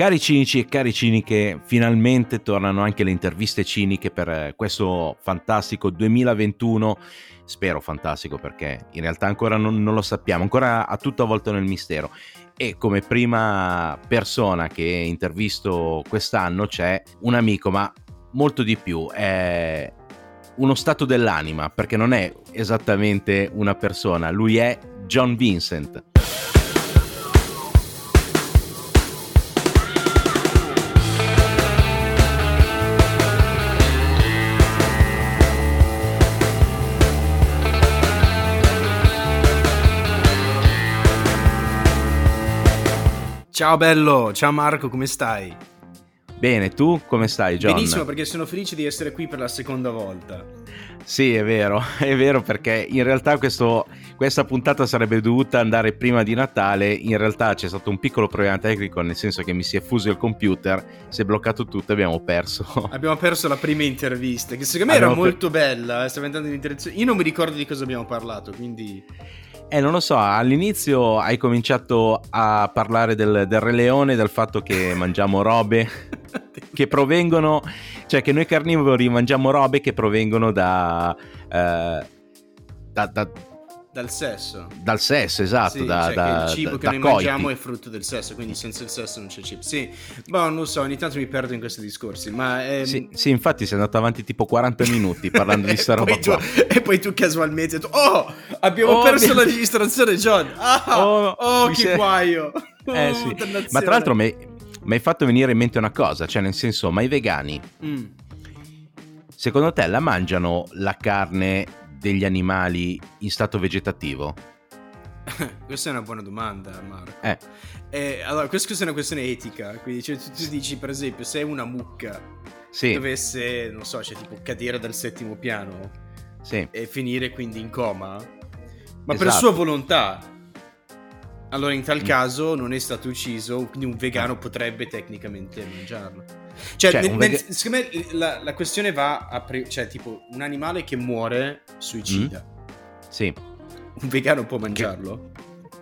Cari cinici e cari ciniche, finalmente tornano anche le interviste ciniche per eh, questo fantastico 2021. Spero fantastico perché in realtà ancora non, non lo sappiamo, ancora a tutto avvolto nel mistero. E come prima persona che intervisto quest'anno c'è un amico, ma molto di più. È uno stato dell'anima perché non è esattamente una persona, lui è John Vincent. Ciao bello, ciao Marco, come stai? Bene, tu come stai John? Benissimo perché sono felice di essere qui per la seconda volta. Sì, è vero, è vero perché in realtà questo, questa puntata sarebbe dovuta andare prima di Natale, in realtà c'è stato un piccolo problema tecnico nel senso che mi si è fuso il computer, si è bloccato tutto e abbiamo perso. Abbiamo perso la prima intervista che secondo me abbiamo era molto per... bella, eh, stava andando in direzione... Io non mi ricordo di cosa abbiamo parlato, quindi... Eh, non lo so, all'inizio hai cominciato a parlare del, del Re Leone, del fatto che mangiamo robe che provengono, cioè che noi carnivori mangiamo robe che provengono da... Eh, da, da dal sesso. Dal sesso, esatto. Sì, da, cioè da, il cibo da, che noi coiti. mangiamo è frutto del sesso, quindi senza il sesso non c'è cibo. Sì, ma non lo so, ogni tanto mi perdo in questi discorsi. Ma, ehm... sì, sì, infatti sei andato avanti tipo 40 minuti parlando di sta roba tu, E poi tu casualmente detto, oh, abbiamo oh, perso la registrazione, John. Ah, oh, oh che sei... guaio. Eh, sì. Ma tra l'altro mi hai fatto venire in mente una cosa, cioè nel senso, ma i vegani... Mm. Secondo te la mangiano la carne degli animali in stato vegetativo? questa è una buona domanda, Marco. Eh. Eh, allora, questa è una questione etica. Quindi cioè, tu, tu, dici, per esempio, se una mucca sì. dovesse, non so, cioè, tipo cadere dal settimo piano sì. e finire quindi in coma, ma esatto. per sua volontà, allora in tal mm. caso non è stato ucciso, quindi un vegano potrebbe tecnicamente mangiarlo. Cioè, cioè nel, vega... nel, secondo me la, la, questione va a... Pre- cioè, tipo, un animale che muore suicida. Mm. Sì un vegano può mangiarlo?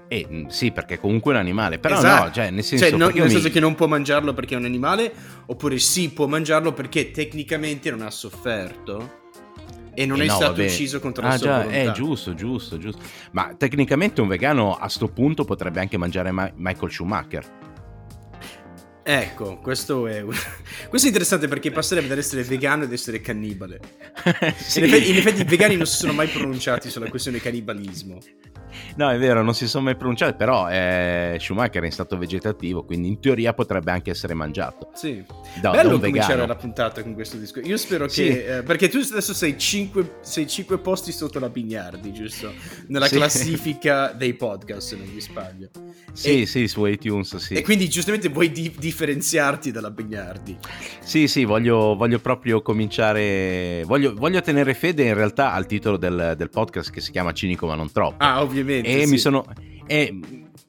Eh, mm, sì, perché comunque è un animale, però esatto. no, cioè nel senso, cioè, no, nel mi... senso che non può mangiarlo perché è un animale, oppure sì, può mangiarlo perché tecnicamente non ha sofferto e non eh è no, stato vabbè. ucciso contro la ah, sua già, volontà. Eh, giusto, giusto, giusto. Ma tecnicamente un vegano a sto punto potrebbe anche mangiare Ma- Michael Schumacher. Ecco, questo è, questo è interessante perché passerebbe dall'essere vegano ad essere cannibale. sì. in, effetti, in, effetti, i vegani non si sono mai pronunciati sulla questione cannibalismo. No, è vero, non si sono mai pronunciati, però eh, Schumacher è in stato vegetativo, quindi in teoria potrebbe anche essere mangiato. Sì. Da, Bello da cominciare la puntata con questo discorso. Io spero sì. che... Eh, perché tu adesso sei 5, sei 5 posti sotto la Bignardi, giusto? Nella sì. classifica dei podcast, se non mi sbaglio. Sì, e, sì, su iTunes, sì. E quindi giustamente vuoi di- differenziarti dalla Bignardi. Sì, sì, voglio, voglio proprio cominciare... Voglio, voglio, tenere fede in realtà al titolo del, del podcast che si chiama Cinico ma non troppo. Ah, ovviamente ovviamente. E sì. mi sono. E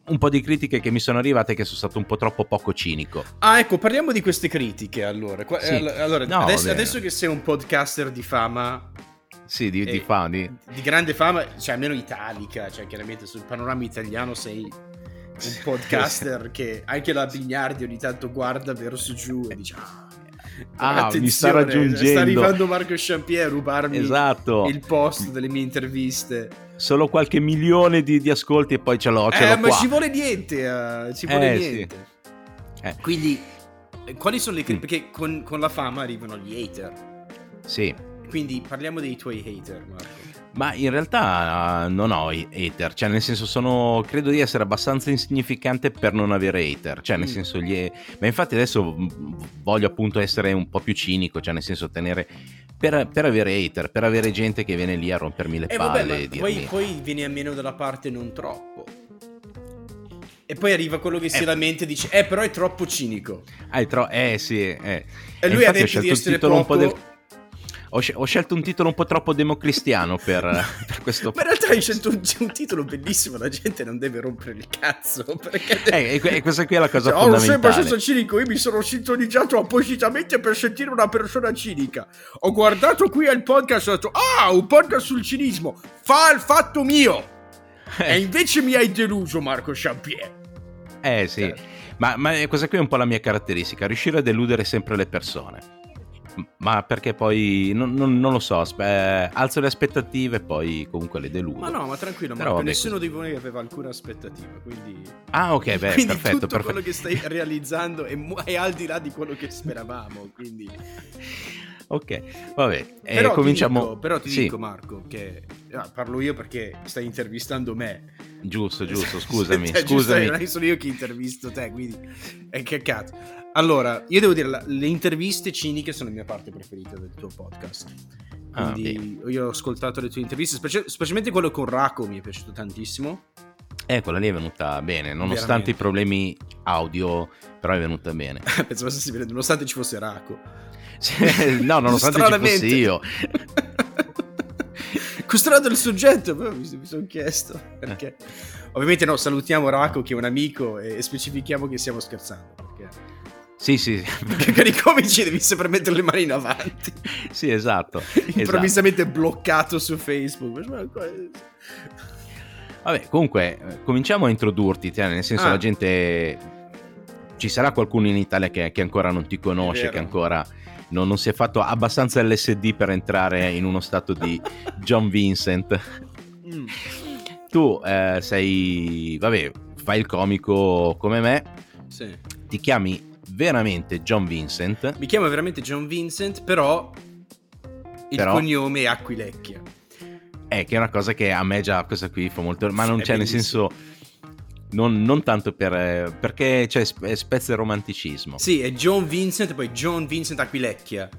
un po' di critiche che mi sono arrivate che sono stato un po' troppo poco cinico. Ah, ecco, parliamo di queste critiche allora. Sì. allora no, adesso, adesso, che sei un podcaster di fama. Sì, di, di fama. Di... di... grande fama, cioè almeno italica, cioè chiaramente sul panorama italiano sei un podcaster che anche la Bignardi ogni tanto guarda verso giù e dice... Ah, Ah, mi sta raggiungendo. Sta arrivando Marco Champier a rubarmi esatto. il post delle mie interviste. Solo qualche milione di, di ascolti e poi ce l'ho. Ce eh, l'ho ma qua. ci vuole niente. Uh, ci vuole eh, niente. Sì. Eh. Quindi, eh, quali sono le critiche? Mm. Perché con, con la fama arrivano gli hater. Sì. Quindi parliamo dei tuoi hater, Marco. Ma in realtà uh, non ho hater, cioè nel senso sono, credo di essere abbastanza insignificante per non avere hater, cioè nel mm. senso gli... È... Ma infatti adesso voglio appunto essere un po' più cinico, cioè nel senso tenere... Per, per avere hater, per avere gente che viene lì a rompermi le eh, palle. Vabbè, ma poi, poi vieni a meno dalla parte non troppo. E poi arriva quello che si eh. lamenta e dice, eh però è troppo cinico. Ah, è troppo, eh sì, eh. E lui ha detto di essere troppo... Un po del ho, ho, scelto un titolo un po' troppo democristiano per, per questo. Ma in realtà hai scelto un, un, titolo bellissimo, la gente non deve rompere il cazzo. Perché... Eh, e, questa qui è la cosa cioè, fondamentale. Ho sempre senza cinico, io mi sono sintonizzato appositamente per sentire una persona cinica. Ho guardato qui al podcast e ho detto, ah, un podcast sul cinismo, fa il fatto mio. Eh. E invece mi hai deluso, Marco Champier. Eh sì. Ma, ma questa qui è un po' la mia caratteristica, riuscire a deludere sempre le persone ma perché poi non, non, non lo so, aspe- alzo le aspettative e poi comunque le deludo. Ma no, ma tranquillo, Però, vabbè, nessuno di voi aveva alcuna aspettativa, quindi... Ah ok, beh, quindi perfetto. tutto perfetto. quello che stai realizzando è, è, al di là di quello che speravamo, quindi... ok, vabbè, eh, però cominciamo... Ti dico, però ti sì. dico Marco che... Ah, parlo io perché stai intervistando me. Giusto, giusto, scusami, cioè, scusami. Giusto, non sono io che intervisto te, quindi... E che cazzo. Allora, io devo dire, le interviste ciniche sono la mia parte preferita del tuo podcast. Ah, Quindi ah, io ho ascoltato le tue interviste, specie, specialmente quello con Racco mi è piaciuto tantissimo. Eh, quella lì è venuta bene, nonostante Veramente. i problemi audio, però è venuta bene. Pensavo si vede, nonostante ci fosse Racco. no, nonostante ci fossi io. Custodito il soggetto, mi, mi sono chiesto perché. Eh. Ovviamente no, salutiamo Racco che è un amico e specifichiamo che stiamo scherzando. Sì, sì. Perché per i comici devi sempre mettere le mani in avanti. sì, esatto. Improvvisamente esatto. bloccato su Facebook. Vabbè, comunque, cominciamo a introdurti, cioè, nel senso ah. la gente... Ci sarà qualcuno in Italia che, che ancora non ti conosce, che ancora non, non, si è fatto abbastanza LSD per entrare in uno stato di John Vincent. Mm. Tu eh, sei, vabbè, fai il comico come me. Sì. Ti chiami veramente John Vincent. Mi chiamo veramente John Vincent, però il però... cognome è Aquilecchia. Eh, che è una cosa che a me già questa qui fa molto... Ma non c'è nel senso... Non, non, tanto per, perché c'è cioè, spezza il romanticismo. Sì, è John Vincent, poi John Vincent Aquilecchia.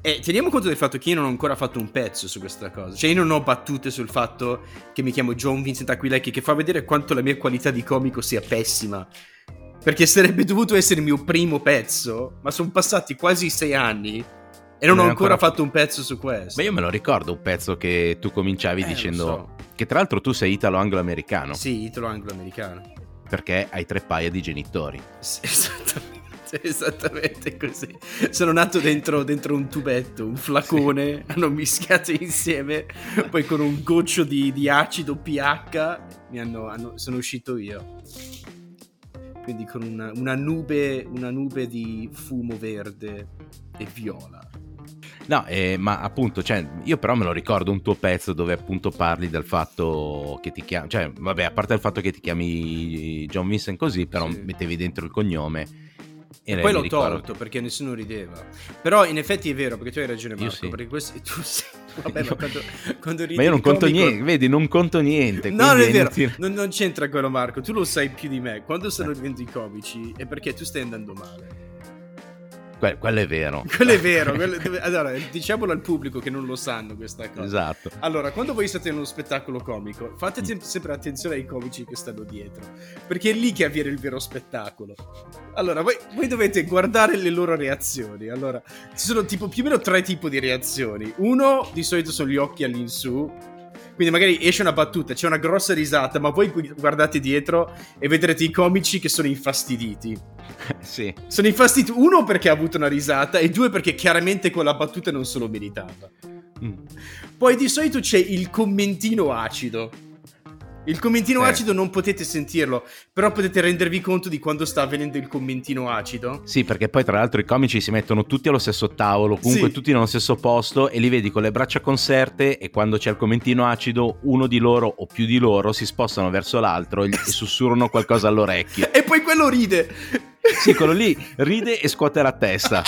E teniamo conto del fatto che io non ho ancora fatto un pezzo su questa cosa. Cioè, io non ho battute sul fatto che mi chiamo John Vincent Aquilecchia, che fa vedere quanto la mia qualità di comico sia pessima. Perché sarebbe dovuto essere il mio primo pezzo, ma sono passati quasi sei anni e non, non ho ancora, ancora fatto un pezzo su questo. Ma io me lo ricordo un pezzo che tu cominciavi eh, dicendo so. che tra l'altro tu sei italo-anglo-americano. Sì, italo-anglo-americano. Perché hai tre paia di genitori. Sì, esattamente, esattamente così. Sono nato dentro, dentro un tubetto, un flacone, sì. hanno mischiato insieme, poi con un goccio di, di acido pH mi hanno, hanno, sono uscito io quindi con una, una, nube, una nube di fumo verde e viola. No, eh, ma appunto, cioè, io però me lo ricordo un tuo pezzo dove appunto parli del fatto che ti chiami, cioè, vabbè, a parte il fatto che ti chiami John Vincent così, però sì. mettevi dentro il cognome e poi l'ho ricordo. tolto perché nessuno rideva. Però in effetti è vero, perché tu hai ragione Marco, sì. perché questo tu sei... Vabbè, ma quando, quando ridi Ma io non conto comico... niente, vedi, non conto niente. No, non è vero, non, non, c'entra quello Marco, tu lo sai più di me. Quando stanno ridendo i comici è perché tu stai andando male. Que- quello è vero. Quello è vero. Quello. Allora, diciamolo al pubblico che non lo sanno questa cosa. Esatto. Allora, quando voi siete in uno spettacolo comico, fate mm. sempre attenzione ai comici che stanno dietro, perché è lì che avviene il vero spettacolo. Allora, voi, voi dovete guardare le loro reazioni. Allora, ci sono tipo più o meno tre tipi di reazioni. Uno, di solito, sono gli occhi all'insù, quindi magari esce una battuta, c'è una grossa risata, ma voi guardate dietro e vedrete i comici che sono infastiditi. sì. Sono infastiditi, uno perché ha avuto una risata e due perché chiaramente quella battuta non se lo meritava. Mm. Poi di solito c'è il commentino acido il commentino eh. acido non potete sentirlo, però potete rendervi conto di quando sta avvenendo il commentino acido. Sì, perché poi tra l'altro i comici si mettono tutti allo stesso tavolo, comunque sì. tutti nello stesso posto e li vedi con le braccia conserte e quando c'è il commentino acido uno di loro o più di loro si spostano verso l'altro e, e sussurrano qualcosa all'orecchio. e poi quello ride. Sì, quello lì ride e scuote la testa.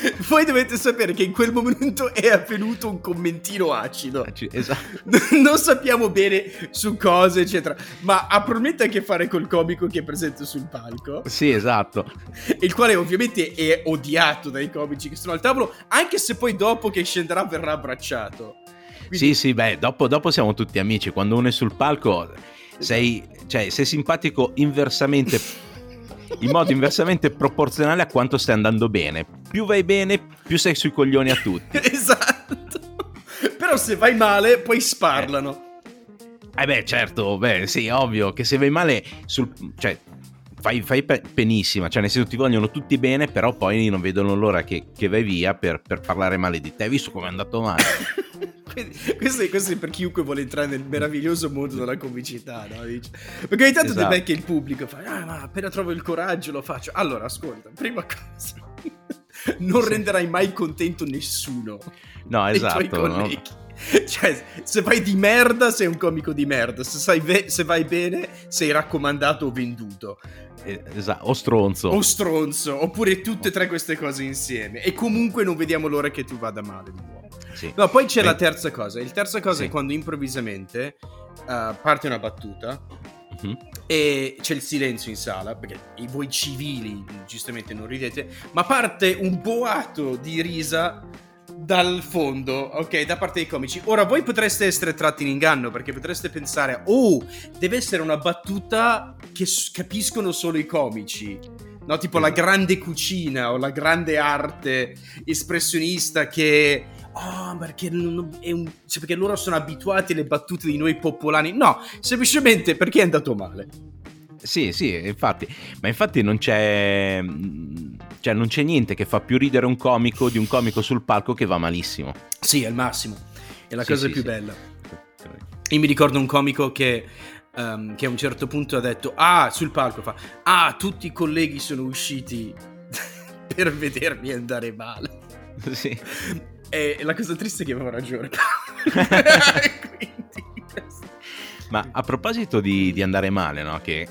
Voi dovete sapere che in quel momento è avvenuto un commentino acido. Esatto. non sappiamo bene su cose, eccetera. Ma ha probabilmente a che fare col comico che è presente sul palco. Sì, esatto. Il quale ovviamente è odiato dai comici che sono al tavolo, anche se poi dopo che scenderà verrà abbracciato. Quindi... Sì, sì, beh, dopo, dopo siamo tutti amici. Quando uno è sul palco sei, cioè, sei simpatico inversamente in modo inversamente proporzionale a quanto stai andando bene. Più vai bene, più sei sui coglioni a tutti. esatto. Però se vai male, poi sparlano. Eh, eh beh, certo, beh, sì, ovvio che se vai male sul... cioè fai, fai benissimo, cioè nel senso ti vogliono tutti bene, però poi non vedono l'ora che, che vai via per, per, parlare male di te. Hai visto come è andato male? questo, è, questo, è, per chiunque vuole entrare nel meraviglioso mondo della comicità, no? Perché ogni tanto esatto. ti becchi il pubblico, fai, ah, ma appena trovo il coraggio lo faccio. Allora, ascolta, prima cosa, non renderai mai contento nessuno. No, esatto. No? Cioè, se vai di merda, sei un comico di merda. Se, ve- se vai bene, sei raccomandato o venduto. Eh, esatto, o stronzo. O stronzo, oppure tutte e tre queste cose insieme. E comunque non vediamo l'ora che tu vada male di nuovo. Sì. No, poi c'è Beh. la terza cosa. Il terza cosa sì. è quando improvvisamente uh, parte una battuta mm-hmm. e c'è il silenzio in sala, perché voi civili giustamente non ridete, ma parte un boato di risa dal fondo, ok, da parte dei comici. Ora voi potreste essere tratti in inganno perché potreste pensare, oh, deve essere una battuta che capiscono solo i comici. No, tipo la grande cucina o la grande arte espressionista che oh, perché, un, cioè perché, loro sono abituati alle battute di noi popolani. No, semplicemente perché è andato male. Sì, sì, infatti, ma infatti non c'è, cioè non c'è niente che fa più ridere un comico di un comico sul palco che va malissimo. Sì, è il massimo, è la sì, cosa sì, più sì. bella. Io mi ricordo un comico che, um, che, a un certo punto ha detto, ah, sul palco fa, ah, tutti i colleghi sono usciti per vedermi andare male. Sì. E la cosa triste è che avevo ragione. Quindi... Ma a proposito di, di andare male, no? Che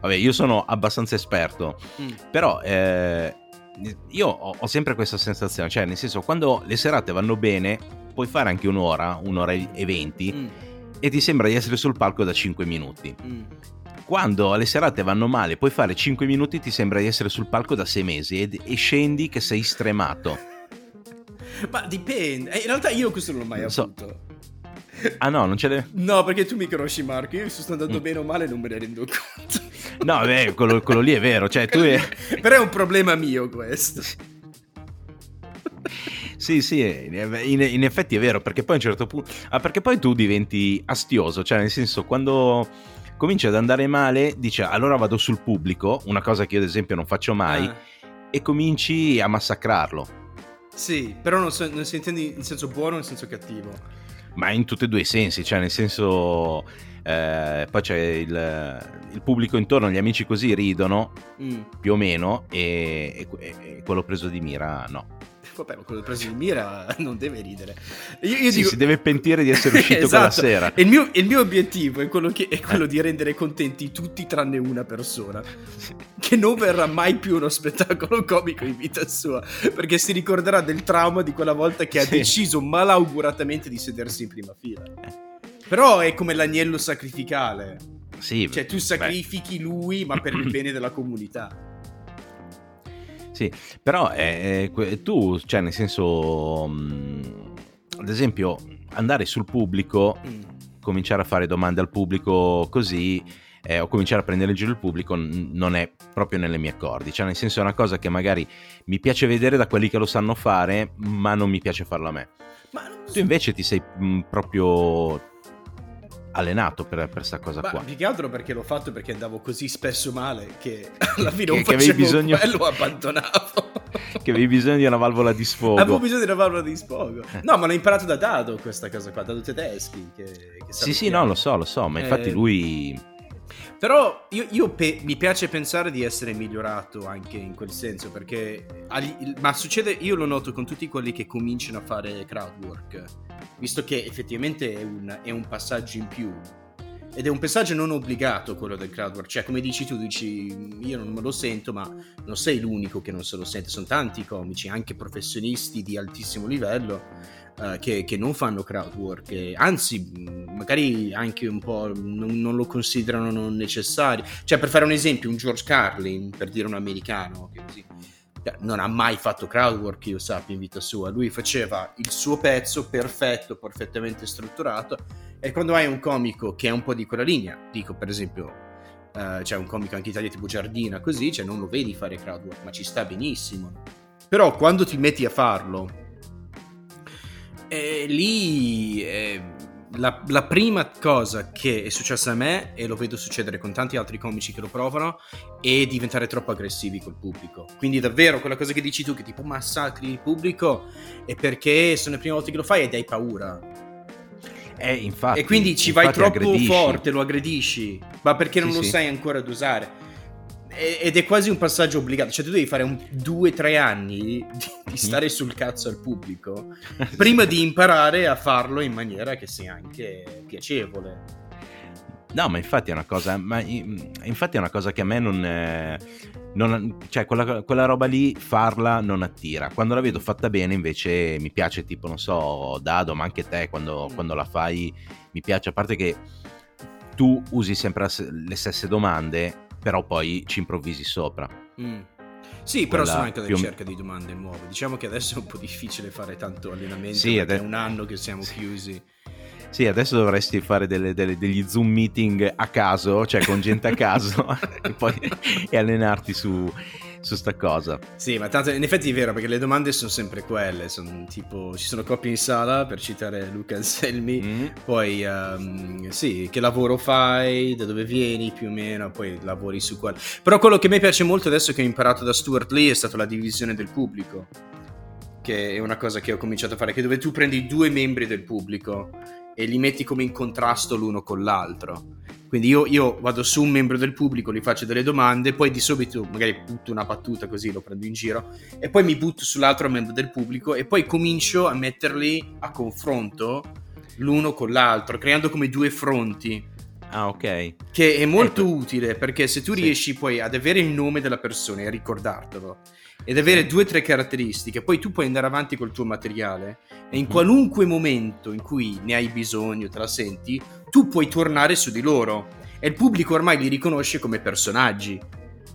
Vabbè, io sono abbastanza esperto, mm. però eh, io ho, ho, sempre questa sensazione, cioè nel senso quando le serate vanno bene puoi fare anche un'ora, un'ora e venti mm. e ti sembra di essere sul palco da 5 minuti. Mm. Quando le serate vanno male puoi fare 5 minuti ti sembra di essere sul palco da 6 mesi e, e scendi che sei stremato. Ma dipende, eh, in realtà io questo non l'ho mai so. avuto. Ah no, non ce l'hai? No, perché tu mi conosci Marco, io sto andando mm. bene o male non me ne rendo conto. No, beh, quello, quello lì è vero, cioè tu. Però è un problema mio questo. Sì, sì, in, in, effetti è vero, perché poi a un certo punto... Ah, perché poi tu diventi astioso, cioè nel senso quando cominci ad andare male, dici allora vado sul pubblico, una cosa che io ad esempio non faccio mai, ah. e cominci a massacrarlo. Sì, però non, so, non si intende in senso buono o in senso cattivo ma in tutti e due i sensi, cioè nel senso eh, poi c'è il, il, pubblico intorno, gli amici così ridono mm. più o meno e, e, e, quello preso di mira no. Vabbè, quello preso di mira non deve ridere. Io, io sì, dico... si deve pentire di essere uscito esatto. quella sera. Il mio, il mio, obiettivo è quello, che, è quello di rendere contenti tutti tranne una persona. Che non verrà mai più uno spettacolo comico in vita sua. Perché si ricorderà del trauma di quella volta che ha sì. deciso malauguratamente di sedersi in prima fila. Però è come l'agnello sacrificale. Sì, cioè tu sacrifichi beh. lui ma per il bene della comunità. Sì, però eh, tu, cioè nel senso, mh, mm, ad esempio, andare sul pubblico, mm. cominciare a fare domande al pubblico così, eh, o cominciare a prendere in giro il pubblico n- non è proprio nelle mie cordi, cioè nel senso è una cosa che magari mi piace vedere da quelli che lo sanno fare, ma non mi piace farlo a me. Ma. Tu invece ti sei mh, mm, proprio allenato per questa cosa Ma qua. Più che altro perché l'ho fatto perché andavo così spesso male che alla fine non facevo bisogno... quello abbandonavo. che avevi bisogno di una valvola di sfogo. Avevo bisogno di una valvola di sfogo. Eh. No, ma l'ho imparato da Dado questa cosa qua, Dado Tedeschi. Che, che sì, sì, no, lo so, lo so, ma infatti eh... lui... Però io, io pe- mi piace pensare di essere migliorato anche in quel senso, perché... Ma succede, io lo noto con tutti quelli che cominciano a fare crowd work visto che effettivamente è un, è un passaggio in più. Ed è un passaggio non obbligato quello del crowdwork, cioè come dici tu, dici io non me lo sento, ma non sei l'unico che non se lo sente, sono tanti comici, anche professionisti di altissimo livello uh, che, che, non fanno crowdwork, e, anzi magari anche un po' non, non, lo considerano non necessario. Cioè per fare un esempio, un George Carlin, per dire un americano, che così cioè, non ha mai fatto crowdwork, io sappia, in vita sua. Lui faceva il suo pezzo perfetto, perfettamente strutturato. E quando hai un comico che è un po' di quella linea, dico per esempio, uh, c'è un comico anche italiano tipo Giardina, così, cioè non lo vedi fare crowdwork, ma ci sta benissimo. Però quando ti metti a farlo, eh, lì eh, la, la, prima cosa che è successa a me, e lo vedo succedere con tanti altri comici che lo provano, è diventare troppo aggressivi col pubblico. Quindi davvero quella cosa che dici tu, che tipo massacri il pubblico, è perché sono le prime volte che lo fai ed hai paura. Eh, infatti, e quindi ci vai troppo aggredisci. forte, lo aggredisci, ma perché non sì, lo sì. sai ancora ad usare ed è quasi un passaggio obbligato, cioè tu devi fare un 2-3 anni di, di, stare sul cazzo al pubblico prima di imparare a farlo in maniera che sia anche piacevole. No, ma infatti è una cosa, ma infatti è una cosa che a me non, è, non cioè quella, quella, roba lì farla non attira. Quando la vedo fatta bene invece mi piace, tipo non so, Dado, ma anche te quando, mm. quando la fai mi piace, a parte che tu usi sempre le stesse domande però poi ci improvvisi sopra. Mm. Sì, però sono anche alla ricerca di domande nuove. Diciamo che adesso è un po' difficile fare tanto allenamento sì, perché ade- è un anno che siamo sì. chiusi. Sì, adesso dovresti fare delle, delle, degli Zoom meeting a caso, cioè con gente a caso, e poi e allenarti su, su sta cosa. Sì, ma tanto in effetti è vero perché le domande sono sempre quelle, sono tipo ci sono coppie in sala per citare Luca Anselmi, mm. poi um, sì, che lavoro fai, da dove vieni più o meno, poi lavori su quello. Però quello che a me piace molto adesso che ho imparato da Stuart Lee è stata la divisione del pubblico. Che è una cosa che ho cominciato a fare, che dove tu prendi due membri del pubblico e li metti come in contrasto l'uno con l'altro. Quindi io, io, vado su un membro del pubblico, gli faccio delle domande, poi di subito magari butto una battuta così lo prendo in giro, e poi mi butto sull'altro membro del pubblico e poi comincio a metterli a confronto l'uno con l'altro, creando come due fronti. Ah, ok. Che è molto ecco. utile perché se tu sì. riesci poi ad avere il nome della persona e a ricordartelo ed avere due o tre caratteristiche, poi tu puoi andare avanti col tuo materiale e in mm. qualunque momento in cui ne hai bisogno, te la senti, tu puoi tornare su di loro e il pubblico ormai li riconosce come personaggi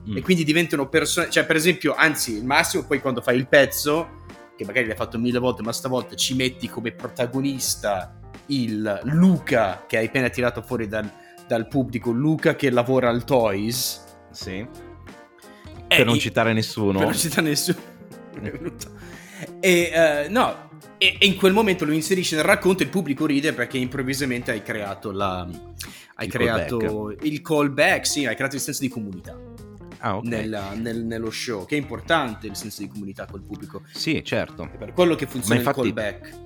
mm. e quindi diventano persone, cioè per esempio, anzi, il massimo poi quando fai il pezzo, che magari l'hai fatto mille volte, ma stavolta ci metti come protagonista il Luca che hai appena tirato fuori dal, dal pubblico, Luca che lavora al Toys. Sì. Per non citare nessuno. Per non citare nessuno. e uh, no, e, e, in quel momento lo inserisci nel racconto e il pubblico ride perché improvvisamente hai creato la hai il creato callback. il callback, sì, hai creato il senso di comunità. Ah, okay. nella, nel, nello show, che è importante il senso di comunità col pubblico. Sì, certo. È per quello che funziona infatti, il callback.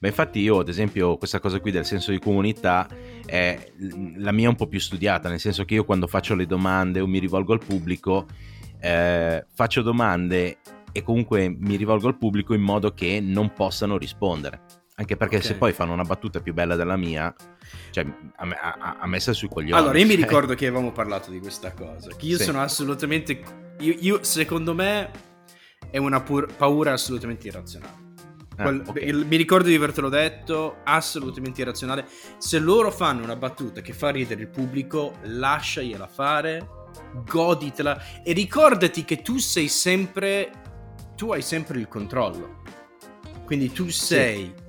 Ma infatti io, ad esempio, questa cosa qui del senso di comunità è la mia un po' più studiata, nel senso che io quando faccio le domande o mi rivolgo al pubblico, eh, faccio domande e comunque mi rivolgo al pubblico in modo che non possano rispondere. Anche perché okay. se poi fanno una battuta più bella della mia, cioè a me, a, a me sta sui coglioni. Allora, io mi ricordo che avevamo parlato di questa cosa. Che io sì. sono assolutamente. Io, io, secondo me, è una pur, paura assolutamente irrazionale. Ah, Qual, okay. il, mi ricordo di avertelo detto, assolutamente irrazionale. Se loro fanno una battuta che fa ridere il pubblico, lasciagliela fare, goditela e ricordati che tu sei sempre tu hai sempre il controllo. Quindi tu sei sì.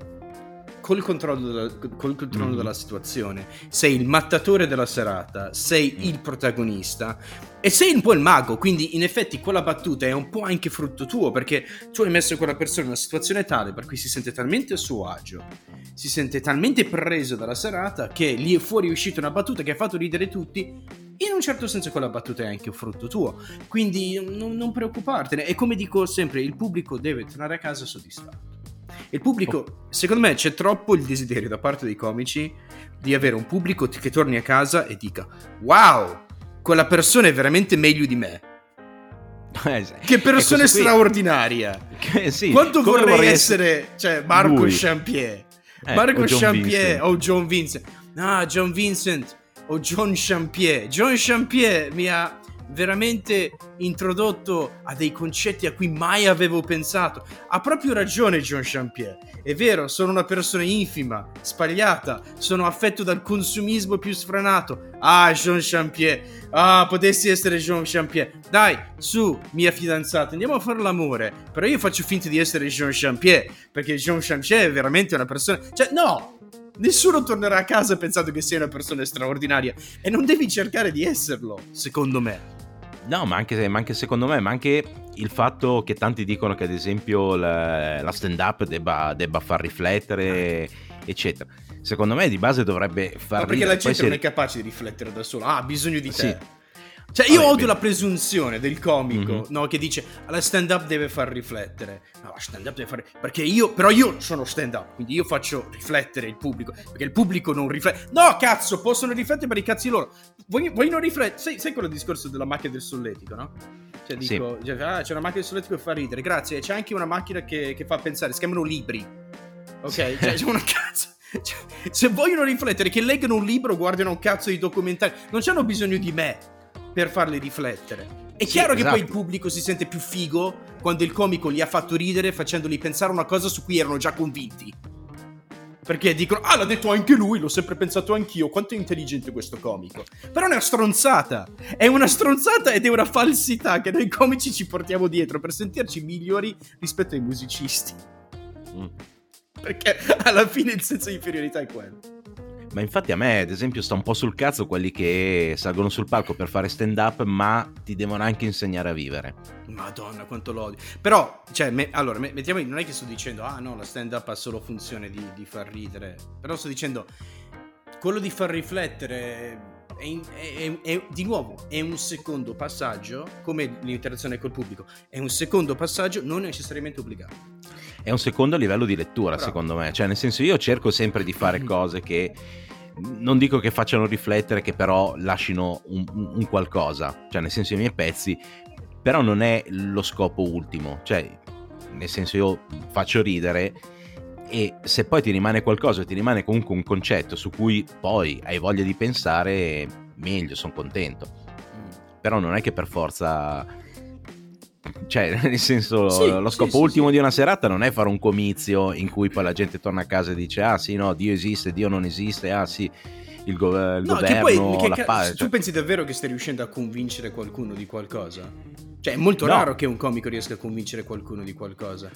col controllo, della, col controllo mm-hmm. della situazione, sei il mattatore della serata, sei mm. il protagonista e sei un po' il mago. Quindi, in effetti, quella battuta è un po' anche frutto tuo perché tu hai messo quella persona in una situazione tale per cui si sente talmente a suo agio, si sente talmente preso dalla serata che lì è fuori uscita una battuta che ha fatto ridere tutti in un certo senso quella battuta è anche un frutto tuo, quindi non, non preoccupartene. E come dico sempre, il pubblico deve tornare a casa soddisfatto. Il pubblico, oh. secondo me, c'è troppo il desiderio da parte dei comici di avere un pubblico che torni a casa e dica: Wow, quella persona è veramente meglio di me. Eh, che persona straordinaria! Che, sì, Quanto vorrei, vorrei essere, cioè, Marco lui. Champier. Eh, Marco Champier o John Vincent. Ah, John Vincent o John Champier. John Champier mi ha veramente introdotto a dei concetti a cui mai avevo pensato. Ha proprio ragione John Champier. È vero, sono una persona infima, spagliata, sono affetto dal consumismo più sfrenato. Ah, John Champier. Ah, potessi essere John Champier. Dai, su, mia fidanzata, andiamo a fare l'amore. Però io faccio finta di essere John Champier, perché John Champier è veramente una persona... Cioè, no, Nessuno tornerà a casa pensando che sia una persona straordinaria e non devi cercare di esserlo, secondo me. No, ma anche, ma anche, secondo me, ma anche il fatto che tanti dicono che ad esempio la, la stand-up debba, debba far riflettere eccetera. Secondo me di base dovrebbe far Ma perché ridere. la gente Poi non se- è capace di riflettere da sola, ah, ha bisogno di te. Sì. Cioè, io Vabbè, odio la presunzione del comico, Mhm. no, che dice la stand up deve far riflettere. No, la stand up deve fare perché io però io sono stand up, quindi io faccio riflettere il pubblico, perché il pubblico non riflette. No, cazzo, possono riflettere per i cazzi loro. Vuoi, vuoi non riflettere? Sai, sai quello discorso della macchina del solletico, no? Cioè Sì. dico, cioè, ah, c'è una macchina del solletico che fa ridere, grazie. C'è anche una macchina che, che fa pensare, si chiamano libri. Ok, cioè, c'è una cazzo. cioè, se vogliono riflettere, che leggano un libro, guardino un cazzo di documentari, non hanno bisogno di me per farli riflettere. È Sì, chiaro che poi il esatto. pubblico si sente più figo quando il comico li ha fatto ridere facendoli pensare una cosa su cui erano già convinti. Perché dicono, ah l'ha detto anche lui, l'ho sempre pensato anch'io, quanto è intelligente questo comico. Però è una stronzata, è una stronzata ed è una falsità che noi comici ci portiamo dietro per sentirci migliori rispetto ai musicisti. Mm. Perché alla fine il senso di inferiorità è quello. Ma infatti a me, ad esempio, sta un po' sul cazzo quelli che salgono sul palco per fare stand up, ma ti devono anche insegnare a vivere. Madonna, quanto l'odio. Però, cioè, me- allora, me- mettiamo, non è che sto dicendo, ah no, la stand-up ha solo funzione di, di far ridere. Però sto dicendo, quello di far riflettere, è- è- è- di nuovo, è un secondo passaggio, come l'interazione col pubblico, è un secondo passaggio non necessariamente obbligato. È un secondo livello di lettura, Bravo. secondo me. Cioè, nel senso, io cerco sempre di fare cose che non dico che facciano riflettere, che però lasciano un, un- un qualcosa. Cioè, nel senso, i miei pezzi, però non è lo scopo ultimo. Cioè, nel senso, io faccio ridere. E se poi ti rimane qualcosa, ti rimane comunque un concetto su cui poi hai voglia di pensare, meglio, sono contento. Però non è che per forza. Cioè, nel senso, Sì, lo scopo sì, ultimo sì. di una serata non è fare un comizio in cui poi la gente torna a casa e dice: Ah, sì, no, Dio esiste, Dio non esiste, ah, sì, il, go- il No, governo, che poi, che la pace. tu cioè- pensi davvero che stai riuscendo a convincere qualcuno di qualcosa? Cioè, è molto No. raro che un comico riesca a convincere qualcuno di qualcosa.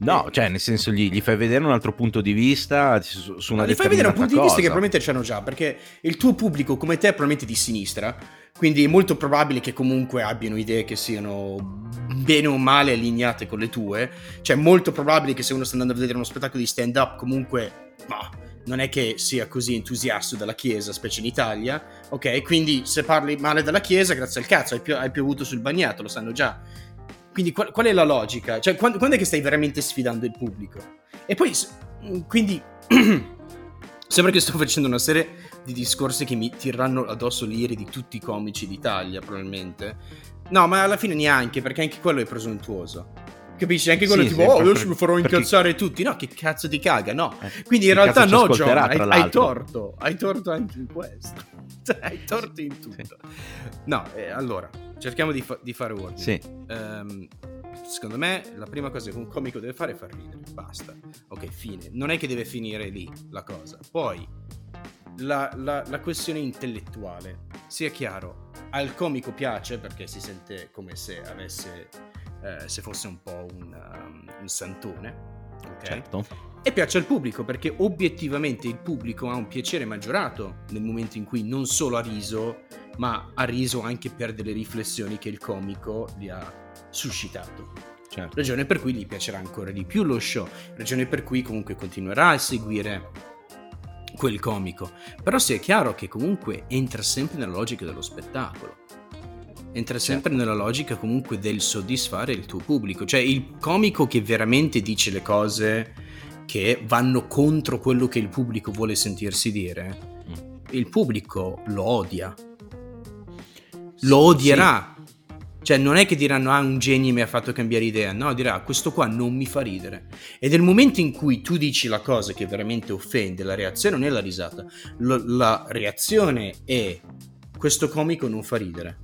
No, cioè, nel senso, gli, gli fai vedere un altro punto di vista su, su una Ma li fai vedere un punto di vista che cosa. probabilmente c'hanno già, perché il tuo pubblico, come te, è probabilmente di sinistra, quindi è molto probabile che comunque abbiano idee che siano bene o male allineate con le tue. Cioè, è molto probabile che se uno sta andando a vedere uno spettacolo di stand-up, comunque, ma non è che sia così entusiasta della Chiesa, specie in Italia, ok? Quindi se parli male della Chiesa, grazie al cazzo, hai, pio- hai piovuto sul bagnato, lo sanno già. Quindi qual, qual è la logica? Cioè, quando, quando è che stai veramente sfidando il pubblico? E poi, s- quindi, sembra che sto facendo una serie di discorsi che mi tirano addosso l'ire di tutti i comici d'Italia, probabilmente. No, ma alla fine neanche, perché anche quello è presuntuoso. Capisci? Anche quello Sì, tipo, sì, oh, adesso mi farò perché- incazzare tutti. No, che cazzo ti caga, no. Eh, Quindi in realtà no, John, hai, hai torto. Hai torto anche in questo. Hai torto in tutto. No, eh, allora, cerchiamo di, fa- di fare ordine. Sì, Ehm, secondo me la prima cosa che un comico deve fare è far ridere, basta. Ok, fine. Non è che deve finire lì la cosa. Poi, la, la- la questione intellettuale, sia chiaro, al comico piace perché si sente come se avesse, eh, se fosse un po' un, um, un santone. Ok? certo. E piace al pubblico perché obiettivamente il pubblico ha un piacere maggiorato nel momento in cui non solo ha riso, ma ha riso anche per delle riflessioni che il comico gli ha suscitato. certo. Ragione per cui gli piacerà ancora di più lo show, ragione per cui comunque continuerà a seguire quel comico. Però sia chiaro che comunque entra sempre nella logica dello spettacolo. Entra sempre nella logica comunque del soddisfare il tuo pubblico. Cioè il comico che veramente dice le cose che vanno contro quello che il pubblico vuole sentirsi dire, Mm. il pubblico lo odia. Lo odierà. Cioè, non è che diranno, ah, un genio mi ha fatto cambiare idea. No, dirà, questo qua non mi fa ridere. E nel momento in cui tu dici la cosa che veramente offende, la reazione non è la risata. Lo- la reazione è, questo comico non fa ridere.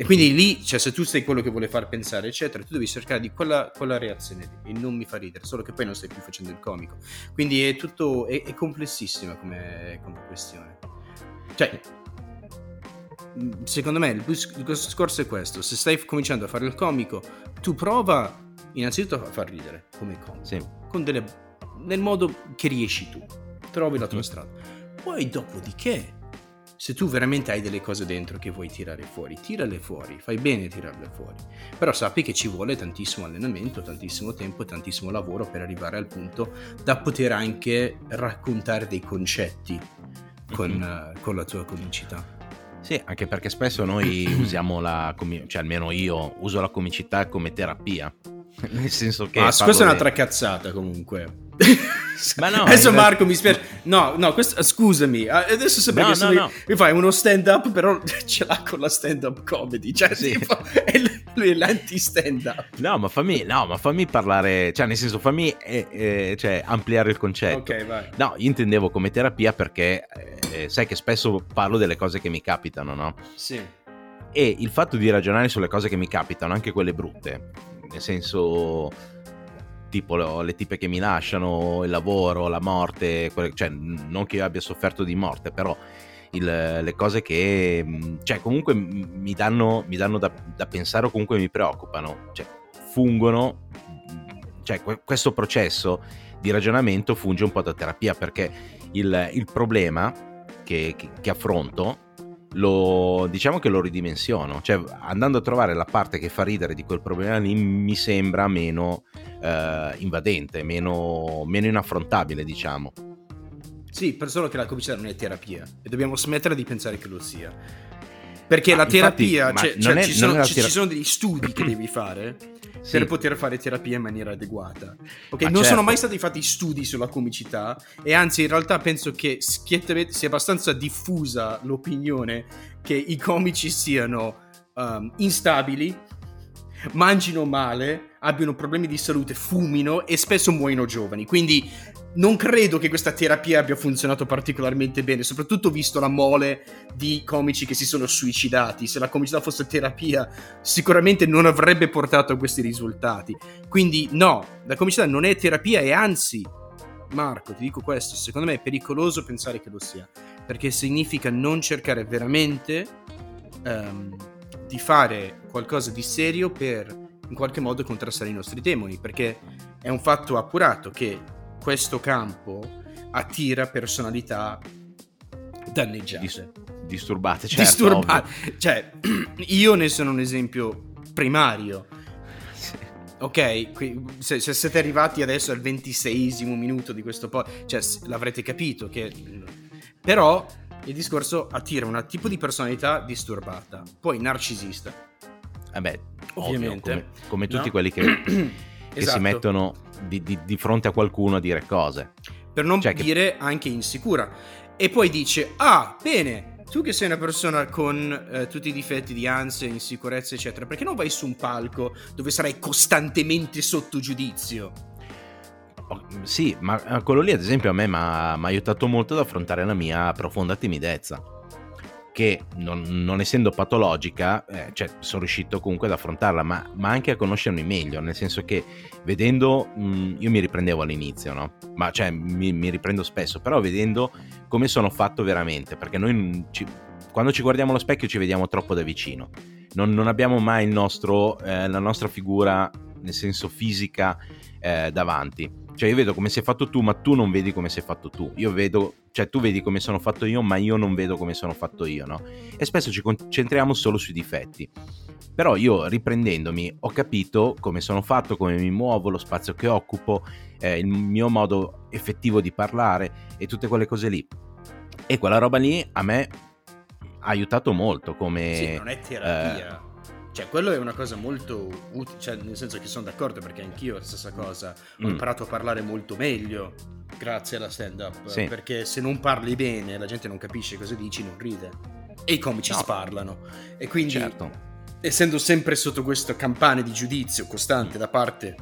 E quindi lì, cioè, se tu sei quello che vuole far pensare, eccetera, tu devi cercare di quella, quella reazione lì, e non mi fa ridere, solo che poi non stai più facendo il comico. Quindi è tutto, è, è complessissima come, come questione. Cioè, mh, secondo me il, il discorso è questo, se stai cominciando a fare il comico, tu prova innanzitutto a far ridere come comico, Sì. con delle, nel modo che riesci tu, trovi la tua Mm. strada. Poi dopodiché se tu veramente hai delle cose dentro che vuoi tirare fuori, tirale fuori, fai bene a tirarle fuori. Però sappi che ci vuole tantissimo allenamento, tantissimo tempo tantissimo lavoro per arrivare al punto da poter anche raccontare dei concetti con, mm-hmm. uh, con la tua comicità. Sì, anche perché spesso noi usiamo la, cioè almeno io uso la comicità come terapia. Nel senso che... Ah, questa è un'altra cazzata comunque. Ma no, adesso Marco mi spiace. No, no, questo, scusami. Adesso sembra no, che no, no. mi fai uno stand up, però ce l'ha con la stand up comedy. Cioè, sì. tipo, è lui è l'anti-stand up. No, ma fammi, no, ma fammi parlare, cioè, nel senso, fammi eh, eh, cioè, ampliare il concetto. Ok, vai. No, io intendevo come terapia perché eh, sai che spesso parlo delle cose che mi capitano, no? Sì. E il fatto di ragionare sulle cose che mi capitano, anche quelle brutte, nel senso tipo le tipe che mi lasciano, il lavoro, la morte, cioè non che io abbia sofferto di morte, però il, le cose che cioè, comunque mi danno, mi danno da, da, pensare o comunque mi preoccupano, cioè, fungono, cioè questo processo di ragionamento funge un po' da terapia perché il, il problema che, che affronto lo, diciamo che lo ridimensiono, cioè andando a trovare la parte che fa ridere di quel problema lì mi sembra meno eh, invadente, meno, meno inaffrontabile diciamo. Sì, per solo che la comicità non è terapia e dobbiamo smettere di pensare che lo sia. Perché ma la terapia, infatti, cioè, cioè, è, ci, sono, ci, sono, degli studi che devi fare sì. per poter fare terapia in maniera adeguata. Ok, ma non certo. sono mai stati fatti studi sulla comicità e anzi in realtà penso che sia abbastanza diffusa l'opinione che i comici siano um, instabili, mangino male, abbiano problemi di salute, fumino e spesso muoiono giovani. Quindi non credo che questa terapia abbia funzionato particolarmente bene, soprattutto visto la mole di comici che si sono suicidati. Se la comicità fosse terapia, sicuramente non avrebbe portato a questi risultati. Quindi no, la comicità non è terapia e anzi, Marco, ti dico questo, secondo me è pericoloso pensare che lo sia, perché significa non cercare veramente um, di fare qualcosa di serio per in qualche modo contrastare i nostri demoni, perché è un fatto appurato che questo campo attira personalità danneggiate. Dis- disturbate, certo. Disturbate. Cioè, io ne sono un esempio primario. Ok, qui, se, se, siete arrivati adesso al ventiseiesimo minuto di questo podcast, cioè l'avrete capito che... Però il discorso attira un tipo di personalità disturbata, poi narcisista. Vabbè, ovviamente. Ovvio, come, come, tutti no? quelli che, che esatto. si mettono di, di, di, fronte a qualcuno a dire cose. Per non cioè dire che... anche insicura. E poi dice, ah, bene, tu che sei una persona con eh, tutti i difetti di ansia, insicurezza, eccetera, perché non vai su un palco dove sarai costantemente sotto giudizio? Oh, sì, ma eh, quello lì ad esempio a me mi ha aiutato molto ad affrontare la mia profonda timidezza che non, non essendo patologica, eh, cioè, sono riuscito comunque ad affrontarla, ma, ma, anche a conoscermi meglio, nel senso che vedendo, mh, mm, io mi riprendevo all'inizio, no? Ma cioè mi, mi, riprendo spesso, però vedendo come sono fatto veramente, perché noi ci, quando ci guardiamo allo specchio ci vediamo troppo da vicino, non, non abbiamo mai nostro, eh, la nostra figura, nel senso fisica, eh, davanti cioè io vedo come sei fatto tu, ma tu non vedi come sei fatto tu. Io vedo, cioè tu vedi come sono fatto io, ma io non vedo come sono fatto io, no? E spesso ci concentriamo solo sui difetti. Però io riprendendomi ho capito come sono fatto, come mi muovo, lo spazio che occupo, eh, il mio modo effettivo di parlare e tutte quelle cose lì. E quella roba lì a me ha aiutato molto come... Sì, non è terapia. Eh, cioè, quello è una cosa molto utile, cioè, nel senso che sono d'accordo perché anch'io la stessa cosa. Ho mm. imparato a parlare molto meglio grazie alla stand-up. Sì. Perché se non parli bene, la gente non capisce cosa dici, non ride. E i comici no. sparlano. E quindi, certo. essendo sempre sotto questa campana di giudizio costante da parte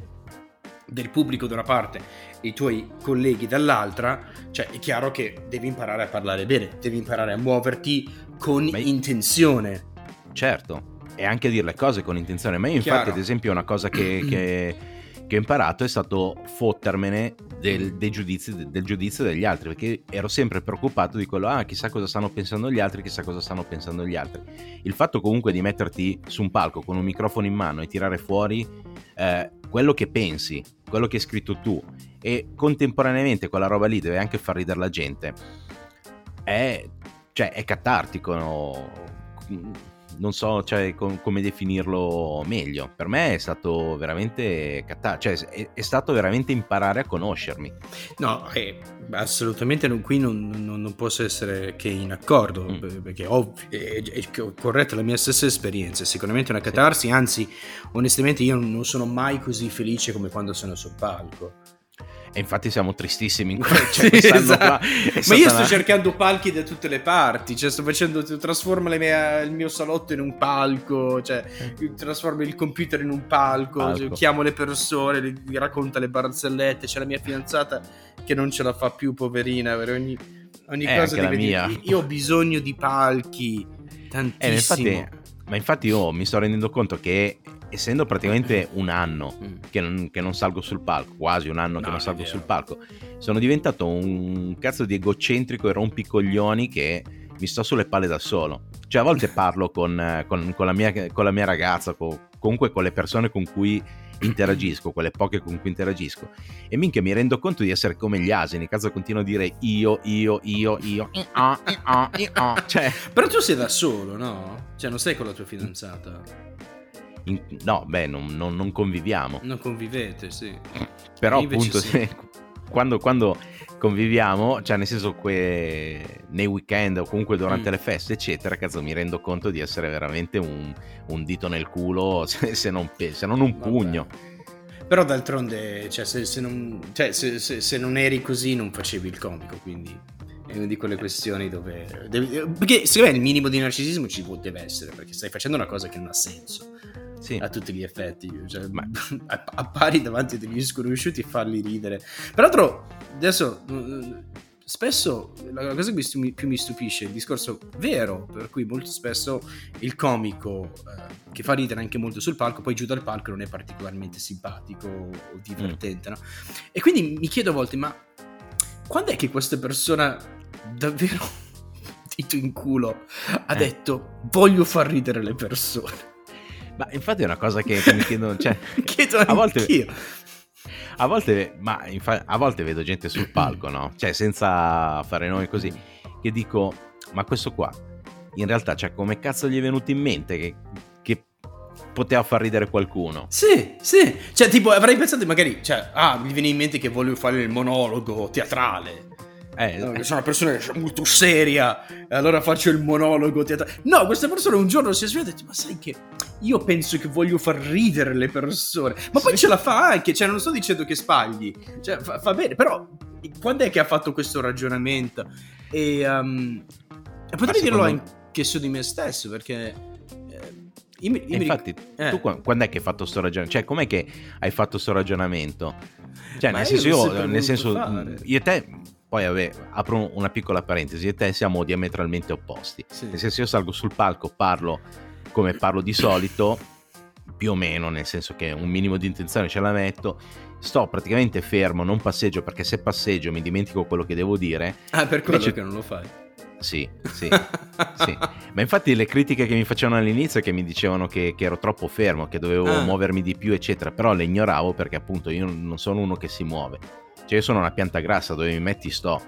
del pubblico da una parte e i tuoi colleghi dall'altra, cioè è chiaro che devi imparare a parlare bene, devi imparare a muoverti con Ma intenzione. Certo, e anche dire le cose con intenzione. Ma io, infatti, Chiaro. ad esempio, una cosa che, che, che, ho imparato è stato fottermene del, giudizi, del, giudizio degli altri, perché ero sempre preoccupato di quello, ah, chissà cosa stanno pensando gli altri, chissà cosa stanno pensando gli altri. Il fatto comunque di metterti su un palco con un microfono in mano e tirare fuori eh, quello che pensi, quello che hai scritto tu, e contemporaneamente quella roba lì deve anche far ridere la gente, è cioè è catartico, no? Non so cioè, com- come definirlo meglio. Per me è stato veramente catar- cioè, è, è, stato veramente imparare a conoscermi. No, eh, assolutamente non, qui non, non, non, posso essere che in accordo, mm. perché ovvio, è, è, corretta la mia stessa esperienza, è sicuramente una catarsi, sì. anzi, onestamente io non sono mai così felice come quando sono sul palco. E infatti siamo tristissimi in quel cioè, sì, esatto. Ma io sto una... cercando palchi da tutte le parti, cioè sto facendo, trasformo mie, il mio salotto in un palco, cioè trasformo il computer in un palco, palco. Cioè, chiamo le persone, gli racconta le barzellette, c'è la mia fidanzata che non ce la fa più, poverina, per ogni, ogni eh, cosa di vedere. Io ho bisogno di palchi, tantissimo. Eh, infatti, ma infatti io mi sto rendendo conto che essendo praticamente un anno mm. che non, che non, salgo sul palco, quasi un anno no, che non salgo sul palco, sono diventato un cazzo di egocentrico e rompicoglioni che mi sto sulle palle da solo. Cioè a volte parlo con, con, con, la, mia, con la, mia, ragazza, con, comunque con le persone con cui interagisco, quelle poche con cui interagisco, e minchia mi rendo conto di essere come gli asini, cazzo continuo a dire io, io, io, io, io, io, io. Cioè... Però tu sei da solo, no? Cioè non sei con la tua fidanzata. In, no, beh, non, non, non, conviviamo. Non convivete, sì. Però appunto, sì. quando, quando, conviviamo, cioè nel senso che nei weekend o comunque durante mm. le feste, eccetera, cazzo mi rendo conto di essere veramente un, un dito nel culo, se, se, non, se non, un pugno. Però d'altronde, cioè, se, se, non, cioè, se, non, eri così non facevi il comico, quindi è una di quelle questioni dove... Devi, perché secondo me il minimo di narcisismo ci deve essere, perché stai facendo una cosa che non ha senso sì. a tutti gli effetti. Cioè, ma, appari davanti a degli sconosciuti e farli ridere. Peraltro, adesso mm, spesso la cosa che più mi stupisce è il discorso vero, per cui molto spesso il comico eh, che fa ridere anche molto sul palco, poi giù dal palco non è particolarmente simpatico o divertente. Mm. No? E quindi mi chiedo a volte, ma quando è che questa persona davvero dito in culo ha eh. detto voglio far ridere le persone? Ma infatti è una cosa che, mi chiedo, cioè, chiedo a volte, a volte, ma infa- a volte vedo gente sul palco, no? Cioè, senza fare nomi così, che dico, ma questo qua, in realtà, cioè, come cazzo gli è venuto in mente che, che poteva far ridere qualcuno? Sì, sì. Cioè, tipo, avrei pensato magari, cioè, ah, mi viene in mente che voglio fare il monologo teatrale. Eh, no, sono una persona molto seria, allora faccio il monologo teatrale. No, questa persona un giorno si è svegliata e ha detto, ma sai che io penso che voglio far ridere le persone. Ma poi ce la fa anche, cioè non sto dicendo che sbagli, cioè fa, fa bene, però quando è che ha fatto questo ragionamento? E, um, potrei dirlo anche su di me stesso, perché... Eh, io mi, io infatti, eh. tu quando è che hai fatto questo ragionamento? Cioè, com'è che hai fatto questo ragionamento? Cioè, Ma nel senso, io, nel senso, io e te poi vabbè, apro una piccola parentesi, e te siamo diametralmente opposti. Sì. Nel senso io salgo sul palco, parlo come parlo di solito, più o meno, nel senso che un minimo di intenzione ce la metto, sto praticamente fermo, non passeggio perché se passeggio mi dimentico quello che devo dire. Ah, per quello Invece... che non lo fai. Sì, sì, sì. Ma infatti le critiche che mi facevano all'inizio che mi dicevano che, che ero troppo fermo, che dovevo ah. muovermi di più, eccetera, però le ignoravo perché appunto io non sono uno che si muove cioè, io sono una pianta grassa, dove mi metti sto.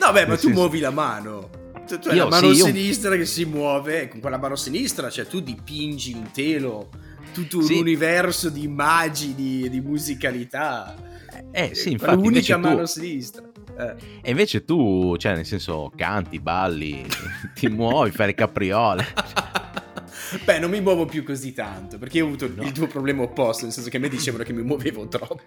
no, beh, ma tu muovi la mano. Tu, tu hai io, la mano sì, sinistra io... che si muove, con quella mano sinistra, cioè tu dipingi un telo, tutto un sì. universo di immagini, di musicalità. Eh, sì, infatti. L'unica mano tu... sinistra. Eh. E invece tu, cioè, nel senso, canti, balli, ti muovi, fai le capriole. Beh, non mi muovo più così tanto, perché io ho avuto no. il tuo problema opposto, nel senso che a me dicevano che mi muovevo troppo.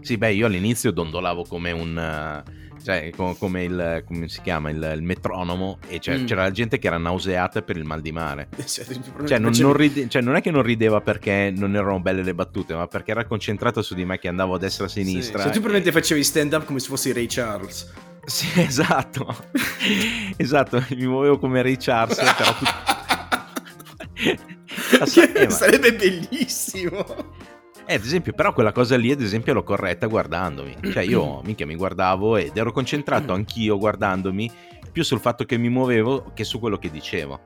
Sì, beh, io all'inizio dondolavo come un... Cioè, come, il, come si chiama, il, il metronomo, e cioè, mm. c'era gente che era nauseata per il mal di mare. Cioè non, non ride, cioè, non, è che non rideva perché non erano belle le battute, ma perché era concentrato su di me che andavo a destra e a sinistra. Sì. Cioè, tu probabilmente facevi stand up come se fossi Ray Charles. Sì, esatto. esatto, mi muovevo come Ray Charles, però eh, Sarebbe bellissimo. Eh, ad esempio, però quella cosa lì, ad esempio, l'ho corretta guardandomi. Cioè, io minchia mi guardavo ed ero concentrato anch'io guardandomi più sul fatto che mi muovevo che su quello che dicevo.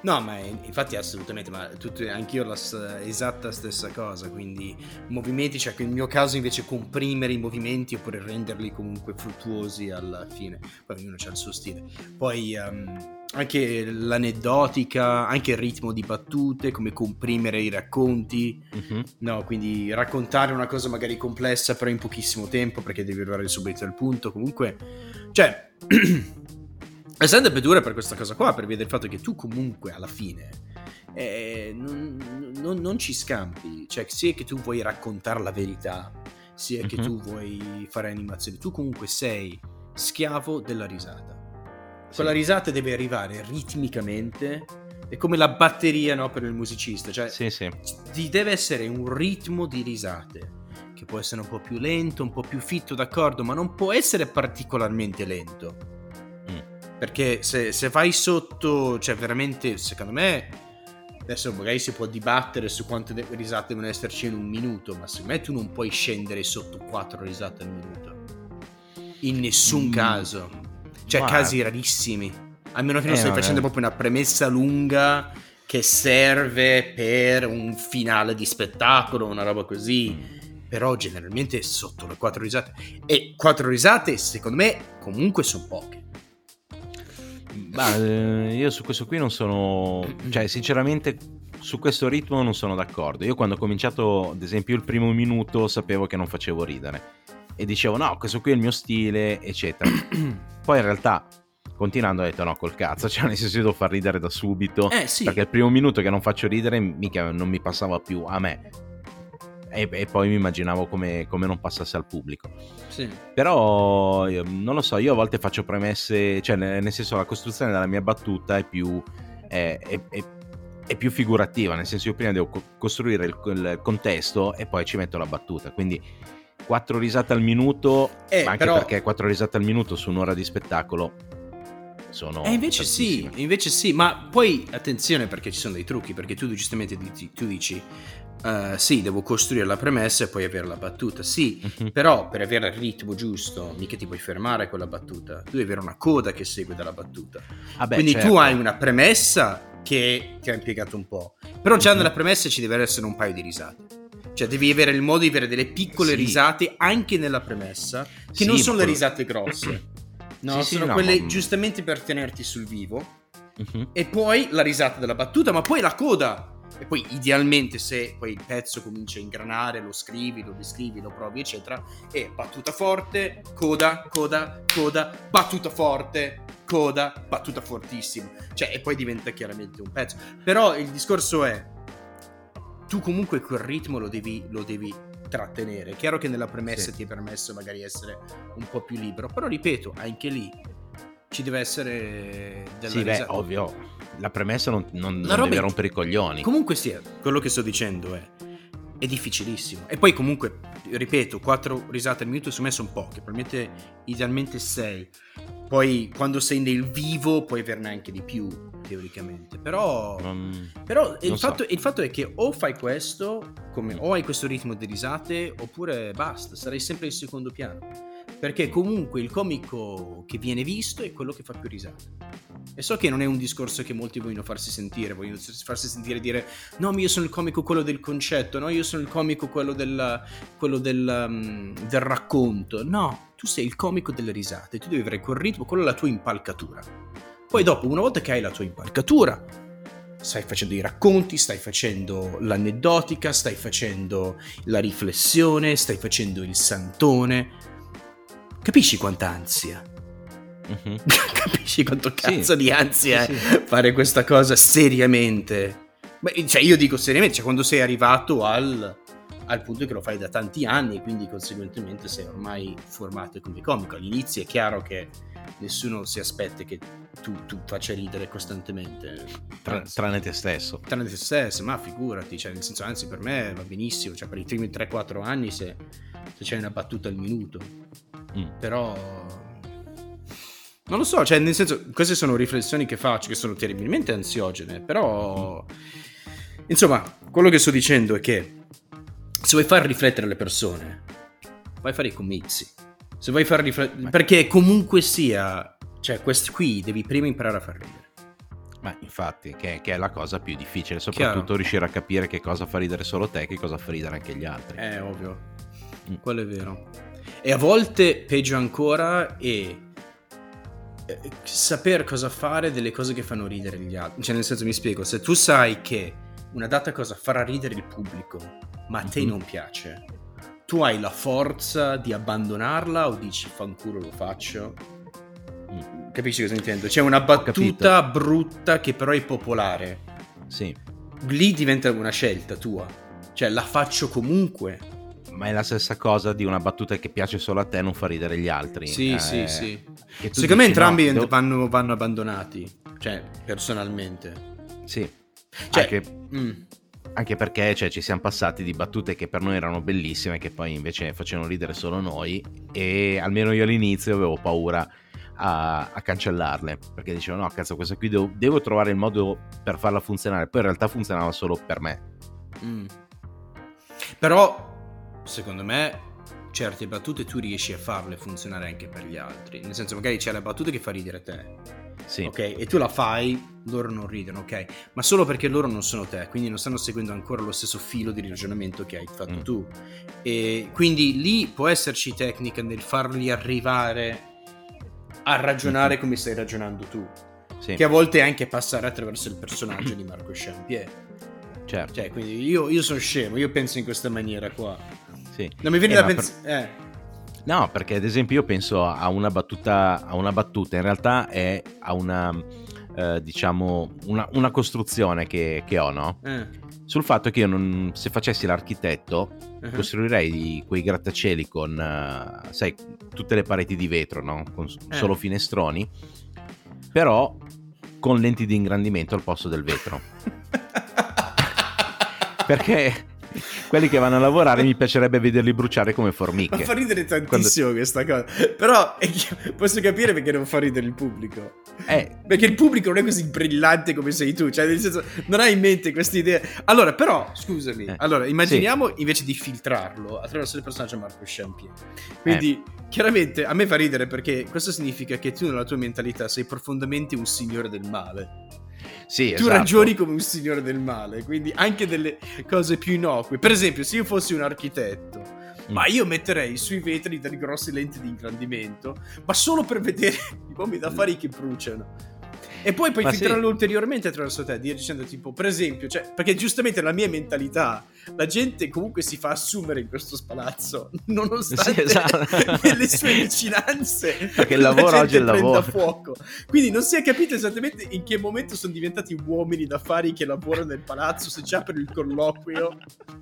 No, ma infatti assolutamente, ma tutti, anch'io la esatta stessa cosa, quindi movimenti, cioè che nel mio caso invece comprimere i movimenti oppure renderli comunque fruttuosi alla fine, poi ognuno ha il suo stile. Poi um, anche l'aneddotica, anche il ritmo di battute, come comprimere i racconti, uh-huh. no, quindi raccontare una cosa magari complessa però in pochissimo tempo perché devi arrivare subito al punto, comunque, cioè... È sempre dura per questa cosa qua, per via del fatto che tu comunque alla fine eh, non, non, non, ci scampi, cioè sia che tu vuoi raccontare la verità, sia che uh-huh. tu vuoi fare animazioni, tu comunque sei schiavo della risata. Quella risata deve arrivare ritmicamente, è come la batteria no, per il musicista, cioè sì, sì. Ti deve essere un ritmo di risate che può essere un po' più lento, un po' più fitto, d'accordo, ma non può essere particolarmente lento perché se, se vai sotto, cioè veramente, secondo me, adesso magari si può dibattere su quante risate devono esserci in un minuto, ma secondo me tu non puoi scendere sotto 4 risate al minuto. In nessun mm. caso. Cioè, ma... casi rarissimi. A meno che non eh, stai facendo proprio una premessa lunga che serve per un finale di spettacolo, una roba così. Mm. Però generalmente sotto le 4 risate. E 4 risate, secondo me, comunque sono poche. Ma eh, io su questo qui non sono, cioè sinceramente su questo ritmo non sono d'accordo. Io quando ho cominciato, ad esempio, il primo minuto sapevo che non facevo ridere e dicevo no, questo qui è il mio stile, eccetera. Poi in realtà continuando ho detto no col cazzo, cioè nel senso devo far ridere da subito, eh, sì. perché il primo minuto che non faccio ridere mica non mi passava più a me, e, e poi mi immaginavo come, come, non passasse al pubblico. Sì. Però non lo so, io a volte faccio premesse, cioè nel, senso la costruzione della mia battuta è più, è, è, è più figurativa, nel senso io prima devo costruire il, il, contesto e poi ci metto la battuta, quindi quattro risate al minuto, eh, anche però... perché quattro risate al minuto su un'ora di spettacolo sono e invece sì, invece sì, ma poi attenzione perché ci sono dei trucchi, perché tu giustamente dici, tu dici Uh, sì, devo costruire la premessa e poi avere la battuta. Sì, uh-huh. però per avere il ritmo giusto, mica ti puoi fermare con la battuta. Tu devi avere una coda che segue dalla battuta. Ah beh, Quindi certo. tu hai una premessa che ti ha impiegato un po'. Però già uh-huh. nella premessa ci deve essere un paio di risate. Cioè, devi avere il modo di avere delle piccole sì. risate anche nella premessa, che sì, non sono le risate grosse. No, sì, sono no, quelle ma... giustamente per tenerti sul vivo. Uh-huh. E poi la risata della battuta, ma poi la coda e poi idealmente se poi il pezzo comincia a ingranare, lo scrivi, lo descrivi, lo provi, eccetera, e battuta forte, coda, coda, coda, battuta forte, coda, battuta fortissima. Cioè, e poi diventa chiaramente un pezzo. Però il discorso è, tu comunque quel ritmo lo devi, lo devi trattenere. È chiaro che nella premessa sì. ti è permesso magari essere un po' più libero, però ripeto, anche lì ci deve essere della sì, beh, ovvio. La premessa non, non, non deve rompere i coglioni. Comunque sia, quello che sto dicendo è è difficilissimo. E poi comunque, ripeto, 4 risate al minuto su me sono poche, probabilmente idealmente 6. Poi quando sei nel vivo puoi averne anche di più, teoricamente. Però, um, però il, fatto, so. il, fatto, è che o fai questo, come, o hai questo ritmo di risate, oppure basta, sarai sempre in secondo piano perché comunque il comico che viene visto è quello che fa più risate. E so che non è un discorso che molti vogliono farsi sentire, vogliono farsi sentire dire no, ma io sono il comico quello del concetto, no, io sono il comico quello, del, quello del, um, del racconto. No, tu sei il comico delle risate, tu devi avere quel ritmo, quello è la tua impalcatura. Poi dopo, una volta che hai la tua impalcatura, stai facendo i racconti, stai facendo l'aneddotica, stai facendo la riflessione, stai facendo il santone, Capisci quanta ansia? Uh-huh. Capisci quanto cazzo sì. di ansia sì, sì. fare questa cosa seriamente? Beh, cioè, io dico seriamente, cioè, quando sei arrivato al, al punto che lo fai da tanti anni e quindi conseguentemente sei ormai formato come comico. All'inizio è chiaro che nessuno si aspetta che tu, tu faccia ridere costantemente. Tra, tranne te stesso. Tranne te stesso, ma figurati, cioè, nel senso, anzi per me va benissimo, cioè per i primi 3-4 anni se, se c'è una battuta al minuto Mm. Però... Non lo so, cioè nel senso, queste sono riflessioni che faccio che sono terribilmente ansiogene, però... Insomma, quello che sto dicendo è che se vuoi far riflettere le persone, vai a fare i comizi. Se vuoi far riflettere... Perché comunque sia, cioè questi qui devi prima imparare a far ridere. Ma infatti, che, che, è la cosa più difficile, soprattutto Chiaro. riuscire a capire che cosa fa ridere solo te e che cosa fa ridere anche gli altri. È ovvio, mm. quello è vero. E a volte, peggio ancora, è eh, saper cosa fare delle cose che fanno ridere gli altri. Cioè, nel senso, mi spiego, se tu sai che una data cosa farà ridere il pubblico, ma a te mm-hmm. non piace, tu hai la forza di abbandonarla o dici fanculo lo faccio? Mm. Capisci cosa intendo? C'è una battuta brutta che però è popolare. Sì. Lì diventa una scelta tua. Cioè, la faccio comunque. Ma è la stessa cosa di una battuta che piace solo a te e non fa ridere gli altri. Sì, eh, sì, sì. Secondo me entrambi no, vanno, vanno, abbandonati. Cioè, personalmente. Sì. Cioè, anche, mm. Anche perché cioè, ci siamo passati di battute che per noi erano bellissime, che poi invece facevano ridere solo noi. E almeno io all'inizio avevo paura a, a, cancellarle perché dicevo no cazzo questa qui devo, devo, trovare il modo per farla funzionare poi in realtà funzionava solo per me mm. però secondo me certe battute tu riesci a farle funzionare anche per gli altri nel senso magari c'è la battuta che fa ridere te sì. ok e tu la fai loro non ridono ok ma solo perché loro non sono te quindi non stanno seguendo ancora lo stesso filo di ragionamento che hai fatto mm. tu e quindi lì può esserci tecnica nel farli arrivare a ragionare mm-hmm. come stai ragionando tu. Sì. Che a volte è anche passare attraverso il personaggio di Marco Champier. Certo. Cioè, quindi io, io sono scemo, io penso in questa maniera qua. Sì. Non mi viene eh, da pensare... Per... Eh. No, perché ad esempio io penso a una battuta, a una battuta in realtà è a una, eh, diciamo, una, una, costruzione che, che ho, no? Eh sul fatto che io non, se facessi l'architetto uh-huh. costruirei quei grattacieli con, uh, sai, tutte le pareti di vetro, no? Con eh. solo finestroni, però con lenti di ingrandimento al posto del vetro. Perché quelli che vanno a lavorare mi piacerebbe vederli bruciare come formiche. Ma fa ridere tantissimo Quando... questa cosa. Però posso capire perché non fa ridere il pubblico. Eh. Perché il pubblico non è così brillante come sei tu. Cioè, nel senso, non hai in mente queste idee. Allora, però, scusami. Eh. Allora, immaginiamo sì. invece di filtrarlo attraverso il personaggio Marco Champier. Quindi, eh. chiaramente, a me fa ridere perché questo significa che tu nella tua mentalità sei profondamente un signore del male. Sì, tu esatto. ragioni come un signore del male, quindi anche delle cose più innocue. Per esempio, se io fossi un architetto, mm. ma io metterei sui vetri delle grosse lenti di ingrandimento, ma solo per vedere i bombi d'affari che bruciano. E poi puoi filtrarlo sì. ulteriormente attraverso te, dicendo tipo, per esempio, cioè, perché giustamente la mia mentalità, la gente comunque si fa assumere in questo spalazzo, nonostante sì, esatto. le sue vicinanze. Perché il lavoro oggi è il lavoro. fuoco. Quindi non si è capito esattamente in che momento sono diventati uomini d'affari che lavorano nel palazzo, se già per il colloquio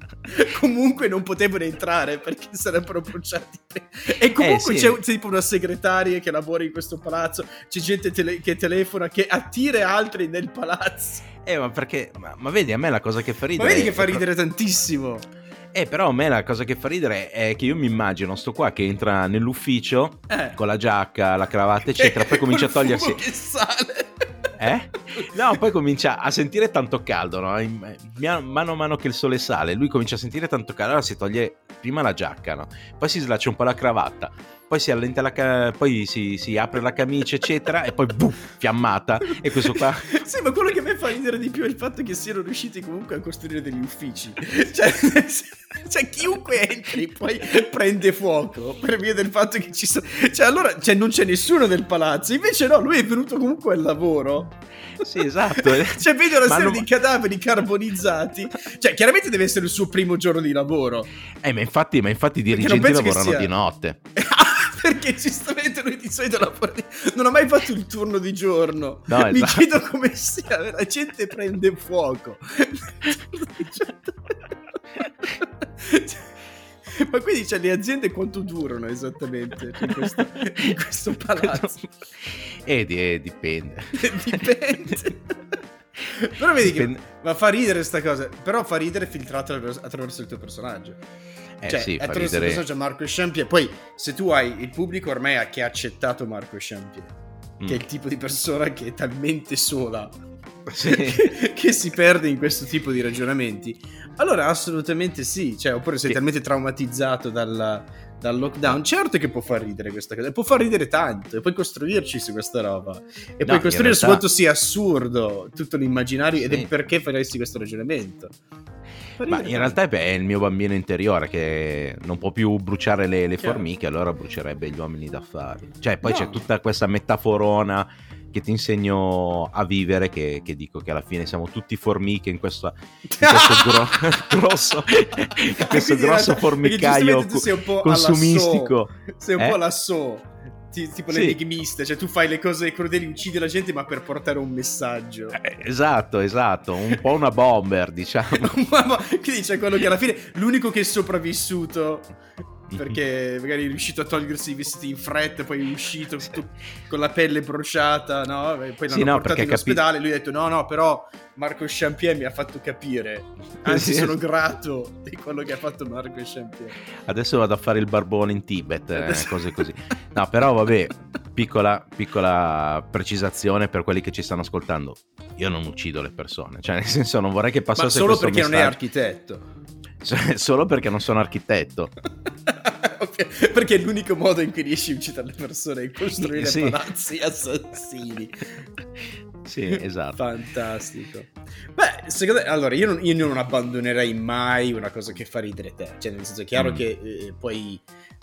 comunque non potevano entrare perché sarebbero bruciati. E comunque eh, sì. c'è tipo una segretaria che lavora in questo palazzo, c'è gente tele- che telefona, che attira altri nel palazzo. Eh, ma perché? Ma, ma, vedi, a me la cosa che fa ridere. Ma vedi che fa ridere pro... tantissimo. Eh, però a me la cosa che fa ridere è che io mi immagino sto qua che entra nell'ufficio eh. con la giacca, la cravatta, eccetera, poi comincia a togliersi. Che sale. Eh? No, poi comincia a sentire tanto caldo, no? mano a mano che il sole sale, lui comincia a sentire tanto caldo, allora si toglie prima la giacca, no? Poi si slaccia un po' la cravatta, poi si allenta la ca- poi si, si, apre la camicia eccetera e poi boom, fiammata e questo qua sì ma quello che mi fa ridere di più è il fatto che siano riusciti comunque a costruire degli uffici cioè, cioè chiunque entri poi prende fuoco per via del fatto che ci sono cioè allora cioè, non c'è nessuno nel palazzo invece no lui è venuto comunque al lavoro sì, esatto. cioè, vede una serie non... di cadaveri carbonizzati. Cioè, chiaramente deve essere il suo primo giorno di lavoro. Eh, ma infatti, ma infatti i dirigenti lavorano di notte. Perché giustamente lui di solito lavora di... non ha mai fatto il turno di giorno no, mi esatto. chiedo come sia la gente prende fuoco ma quindi cioè, le aziende quanto durano esattamente in questo, in questo palazzo? Eh, eh dipende. dipende. Però vedi dipende. che ma fa ridere sta cosa, però fa ridere filtrato attraverso il tuo personaggio. Eh cioè, sì, attraverso ridere... il personaggio Marco Champier. Poi, se tu hai il pubblico ormai che ha accettato Marco Champier, mm. che è il mm. tipo di persona che è talmente sola sì. che, che, si perde in questo tipo di ragionamenti, allora assolutamente sì, cioè, oppure sei sì. talmente traumatizzato dal, dal lockdown, certo che può far ridere questa cosa, può far ridere tanto, e puoi costruirci su questa roba, e puoi costruire realtà... su quanto sia assurdo tutto l'immaginario sì. ed è perché faresti questo ragionamento. Ma in realtà è il mio bambino interiore che non può più bruciare le, le formiche, allora brucerebbe gli uomini d'affari. Cioè, poi no. c'è tutta questa metaforona che ti insegno a vivere, che, che, dico che alla fine siamo tutti formiche in, questa, in questo gro- grosso, in questo grosso formicaio consumistico. Sei un eh? po' la so tipo sì. l'enigmista, cioè tu fai le cose crudeli, uccidi la gente ma per portare un messaggio. Eh, esatto, esatto, un po' una bomber, diciamo. Quindi c'è quello che alla fine l'unico che è sopravvissuto perché magari è riuscito a togliersi i vestiti in fretta, poi è uscito con la pelle bruciata, no? E poi l'hanno sì, no, portato in capi... ospedale. Lui ha detto: No, no, però Marco Champier mi ha fatto capire. Anzi, sì. sono grato di quello che ha fatto Marco Champier. Adesso vado a fare il barbone in Tibet, eh, cose così. No, però vabbè, piccola, piccola precisazione per quelli che ci stanno ascoltando. Io non uccido le persone, cioè nel senso non vorrei che passasse Ma solo perché messaggio. non è architetto. Solo perché non sono architetto. perché è l'unico modo in cui riesci a uccidere le persone è costruire sì. palazzi assassini. Sì, esatto. Fantastico. Beh, secondo me, allora, io non, io non, abbandonerei mai una cosa che fa ridere te. Cioè, nel senso, è chiaro mm. che eh, poi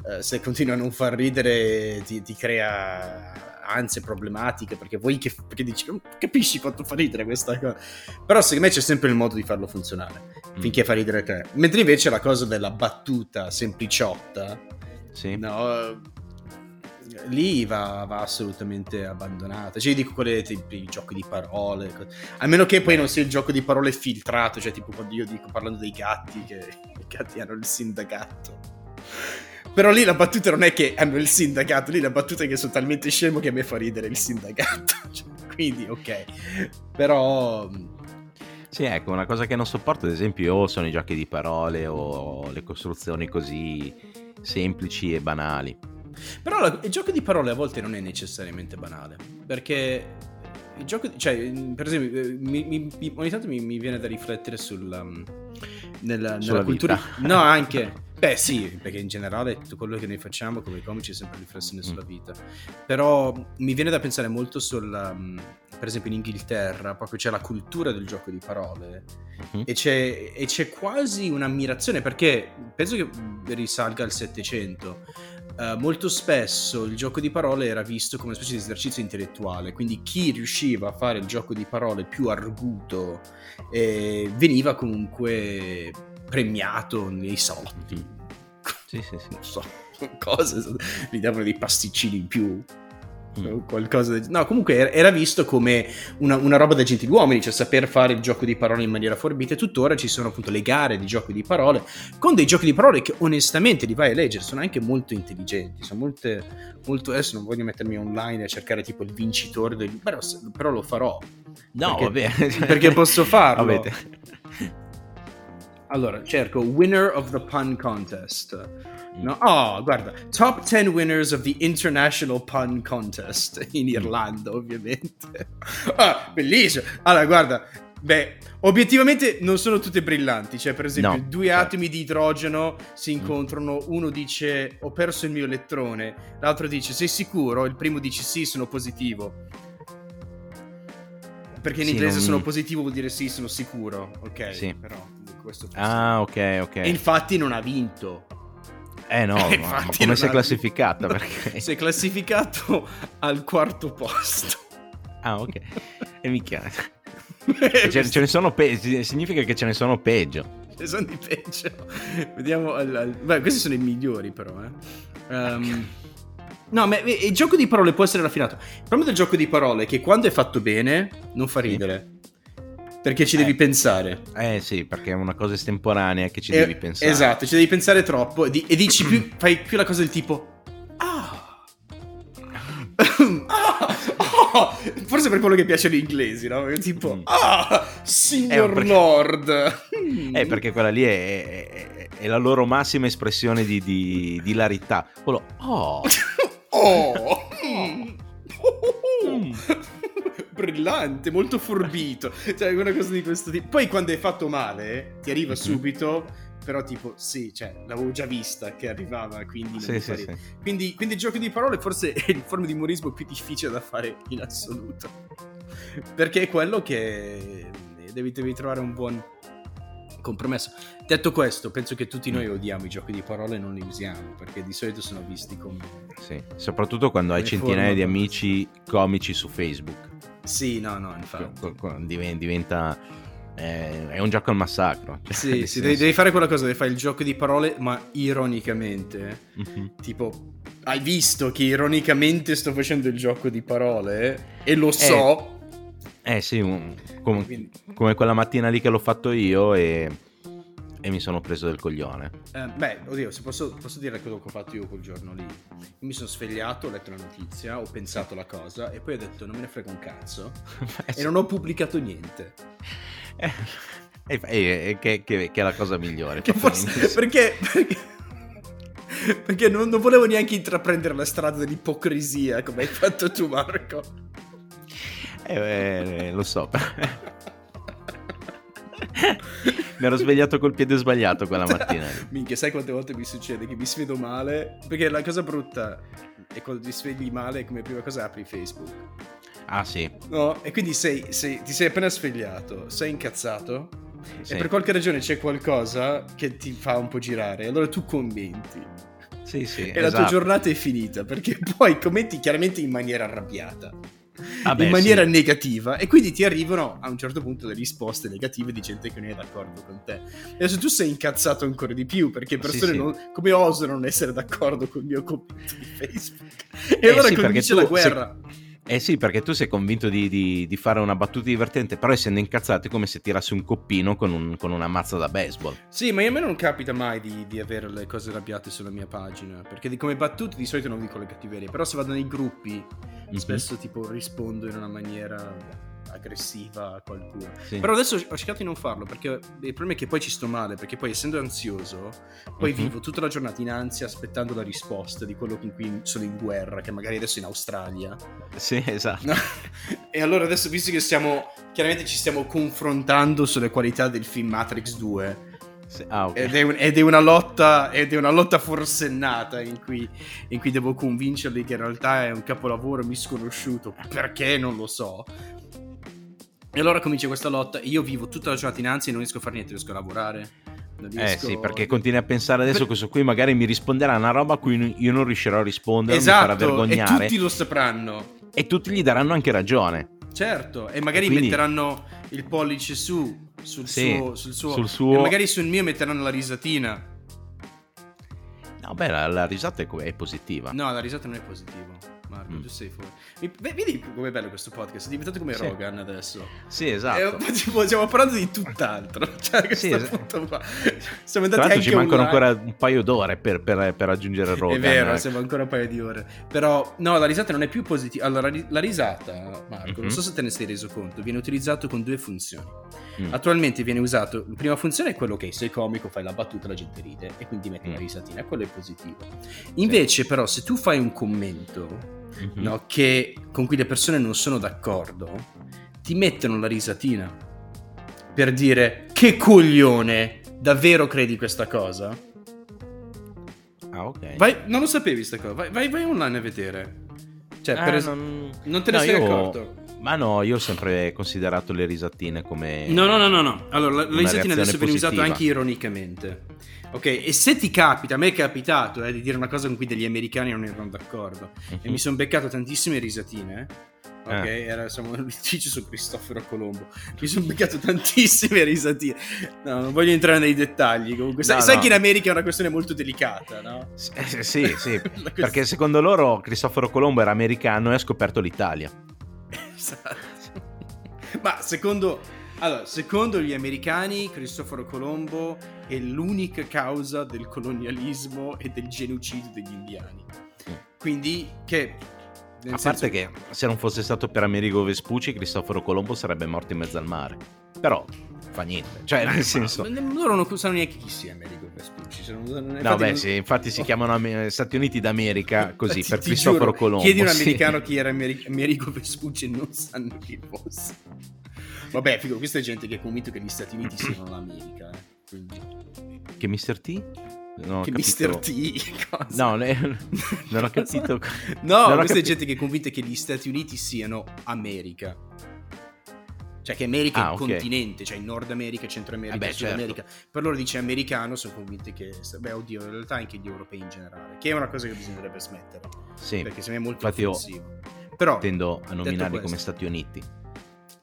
eh, se continua a non far ridere ti, ti crea ansie problematiche perché vuoi che perché dici capisci quanto fa ridere questa cosa però secondo me c'è sempre il modo di farlo funzionare mm. finché fa ridere te mentre invece la cosa della battuta sempliciotta sì. no lì va, va, assolutamente abbandonata. Cioè, io dico quelle tipi giochi di parole. A meno che poi non sia il gioco di parole filtrato, cioè, tipo quando io dico parlando dei gatti, che i gatti hanno il sindacato. Però lì la battuta non è che hanno il sindacato, lì la battuta è che sono talmente scemo che a me fa ridere il sindacato. Cioè, quindi, ok. Però... Sì, ecco, una cosa che non sopporto, ad esempio, sono i giochi di parole o le costruzioni così semplici e banali. Però la, il gioco di parole a volte non è necessariamente banale, perché il gioco, cioè, per esempio, eh, mi, mi, ogni tanto mi, mi, viene da riflettere sulla, um, nella, nella cultura. No, anche. Beh, sì, perché in generale tutto quello che noi facciamo come comici è sempre riflessione mm. sulla vita. Però mi viene da pensare molto sul. Um, per esempio in Inghilterra proprio c'è la cultura del gioco di parole uh-huh. e, c'è, e, c'è, quasi un'ammirazione perché penso che risalga al Settecento Uh, molto spesso il gioco di parole era visto come una specie di esercizio intellettuale, quindi chi riusciva a fare il gioco di parole più arguto eh, veniva comunque premiato nei soldi. Sì, sì, sì. Non so, cose, gli davano dei pasticcini in più mm. qualcosa di... no comunque era visto come una, una, roba da gentiluomini cioè saper fare il gioco di parole in maniera forbita e tuttora ci sono appunto le gare di giochi di parole con dei giochi di parole che onestamente li vai a leggere sono anche molto intelligenti sono molte, molto adesso non voglio mettermi online a cercare tipo il vincitore del... però, però lo farò no perché, vabbè perché posso farlo Avete. Allora cerco winner of the pun contest No? Oh, guarda, top 10 winners of the International Pun Contest in mm. Irlanda, ovviamente. Ah, bellissimo. Allora, guarda, beh, obiettivamente non sono tutte brillanti. Cioè, per esempio, no, due certo. atomi di idrogeno si mm. incontrano, uno dice ho perso il mio elettrone, l'altro dice sei sicuro? Il primo dice sì, sono positivo. Perché in sì, inglese non... sono positivo vuol dire sì, sono sicuro. Ok, sì. però questo Ah, ok, ok. E infatti non ha vinto. Eh no, ma come sei classificata? Perché... Sei classificato al quarto posto. Ah, ok. E mica... ce, ce ne sono pe- significa che ce ne sono peggio. Ce ne sono di peggio. Vediamo. Al, al... Beh, questi sono i migliori, però. Eh. Um... No, ma il gioco di parole può essere raffinato. Il problema del gioco di parole è che quando è fatto bene non fa ridere. Perché ci eh. devi pensare. Eh sì, perché è una cosa estemporanea che ci eh, devi pensare. Esatto, ci devi pensare troppo e, di, e dici più, fai più la cosa del tipo... Ah. ah, oh, forse per quello che piacciono gli inglesi, no? Tipo, mm. ah, signor eh, perché, Lord. Eh, perché quella lì è, è, è la loro massima espressione di, di, di hilarità. Quello, oh. oh. Mm. brillante, molto forbito. cioè, una cosa di questo tipo. Poi quando è fatto male, ti arriva mhm. subito però tipo sì, cioè, l'avevo già vista che arrivava, quindi, sì, sì, sì. quindi, quindi il gioco di parole forse è il forma di umorismo più difficile da fare in assoluto, perché è quello che devi, devi trovare un buon compromesso. Detto questo, penso che tutti noi odiamo i giochi di parole e non li usiamo, perché di solito sono visti come... Sì, soprattutto quando hai centinaia di amici comici su Facebook. Sì, no, no, infatti. Diventa... Eh, è un gioco al massacro. Cioè, sì, sì devi, devi, fare quella cosa, devi fare il gioco di parole, ma ironicamente. Mm-hmm. Tipo, hai visto che ironicamente sto facendo il gioco di parole e lo so. Eh eh sì, un, come, Quindi... come, quella mattina lì che l'ho fatto io e, e mi sono preso del coglione. Eh, beh, oddio, se posso, posso, dire quello che ho fatto io quel giorno lì. Mi sono svegliato, ho letto la notizia, ho pensato la cosa e poi ho detto non me ne frega un cazzo e non ho pubblicato niente. Eh, eh, che, che, che, è la cosa migliore. Forse, perché, perché, perché non, non volevo neanche intraprendere la strada dell'ipocrisia come hai fatto tu Marco. Eh, eh, lo so. mi ero svegliato col piede sbagliato quella mattina. Minchia, sai quante volte mi succede che mi svedo male? Perché la cosa brutta è quando ti svegli male, come prima cosa apri Facebook. Ah, sì. No, e quindi sei, sei, ti sei appena svegliato, sei incazzato. Sì. E per qualche ragione c'è qualcosa che ti fa un po' girare. Allora tu commenti. Sì, sì. E esatto. la tua esatto. giornata è finita perché poi commenti chiaramente in maniera arrabbiata. Ah beh, in maniera sì. negativa e quindi ti arrivano a un certo punto le risposte negative di gente che non è d'accordo con te. Adesso tu sei incazzato ancora di più perché persone sì, non, come osano non essere d'accordo con il mio commento di Facebook. E eh allora comincia la guerra. Se eh sì, perché tu sei convinto di, di, di, fare una battuta divertente, però essendo incazzato è come se tirassi un coppino con, un, con una mazza da baseball. Sì, ma a me non capita mai di, di, avere le cose arrabbiate sulla mia pagina, perché come battute di solito non dico le cattiverie, però se vado nei gruppi mm-hmm. spesso tipo rispondo in una maniera aggressiva a qualcuno. Sì. Però adesso ho cercato di non farlo perché il problema è che poi ci sto male, perché poi essendo ansioso, poi uh-huh. vivo tutta la giornata in ansia aspettando la risposta di quello con cui sono in guerra, che magari adesso è in Australia. Sì, esatto. No? e allora adesso, visto che stiamo, chiaramente ci stiamo confrontando sulle qualità del film Matrix 2, Ah, okay. ed, è un, ed, è una lotta, ed è una lotta forsennata in cui, in cui, devo convincerli che in realtà è un capolavoro misconosciuto. Perché non lo so. E allora comincia questa lotta. Io vivo tutta la giornata in ansia e non riesco a fare niente, riesco a lavorare. Eh sì, perché continui a pensare adesso per... questo qui magari mi risponderà una roba a cui io non riuscirò a rispondere, esatto, mi farà vergognare. E tutti lo sapranno. E tutti gli daranno anche ragione. Certo, e magari e quindi... metteranno il pollice su sul, sì, suo, sul, suo, sul suo... E magari sul mio metteranno la risatina. No, beh, la, la risata è, è positiva. No, la risata non è positiva. Marco, mm. tu sei fuori. Vedi com'è bello questo podcast? È diventato come sì. Rogan adesso. Sì, esatto. E, tipo, stiamo parlando di tutt'altro. Cioè, sì, esatto. qua. Siamo andati anche ci mancano online. ancora un paio d'ore per, per, per raggiungere Rogan. È vero, ecco. siamo ancora un paio di ore. Però, no, la risata non è più positiva. Allora, la risata, Marco, mm-hmm. non so se te ne sei reso conto, viene utilizzato con due funzioni. Mm. Attualmente viene usato, la prima funzione è quello che sei comico, fai la battuta, la gente ride e quindi metti mm. una risatina, quello è positivo. Invece, sì. però, se tu fai un commento mm-hmm. no, che, con cui le persone non sono d'accordo, ti mettono la risatina per dire che coglione, davvero credi questa cosa? Ah, ok. Vai, non lo sapevi questa cosa, vai, vai, vai online a vedere. Cioè, ah, per es- non... non... te ne no, sei io... accorto? Ma no, io ho sempre considerato le risatine come... No, no, no, no, no. Allora, la, la risatina adesso viene usata anche ironicamente. Ok, e se ti capita, a me è capitato eh, di dire una cosa con cui degli americani non erano d'accordo uh-huh. e mi sono beccato tantissime risatine. Eh. Ok, eh. era siamo litigio su Cristoforo Colombo. Mi sono beccato tantissime risatine. No, non voglio entrare nei dettagli. Comunque, sai, no, sai che in America è una questione molto delicata, no? Eh, sì, sì, perché secondo loro Cristoforo Colombo era americano e ha scoperto l'Italia. Esatto. Ma secondo allora, secondo gli americani, Cristoforo Colombo è l'unica causa del colonialismo e del genocidio degli indiani. Quindi, che A parte che se non fosse stato per Amerigo Vespucci, Cristoforo Colombo sarebbe morto in mezzo al mare. Però fa niente. Cioè, nel senso... Loro non sanno neanche chi sia Amerigo Vespucci. Cioè, non, no, beh, non... sì, infatti si chiamano Stati Uniti d'America così, ti, per ti Cristoforo giuro, Colombo. Chiedi un americano chi era Amerigo Vespucci e non sanno chi fosse. Vabbè, figo, questa è gente che è convinto che gli Stati Uniti siano l'America. Eh. Quindi... Che Mr. T? Non che capito... Mr. T cosa? No, ne... non ho capito. no, non questa capi... è gente che è convinta che gli Stati Uniti siano America. Cioè che America ah, è il okay. continente, cioè Nord America, Centro America, Vabbè, Sud certo. America. Per loro dice americano, sono convinti che... Beh, oddio, in realtà anche gli europei in generale. Che è una cosa che bisognerebbe smettere. Sì. Perché se me è molto Infatti offensivo. Però... Tendo a nominarli come Stati Uniti.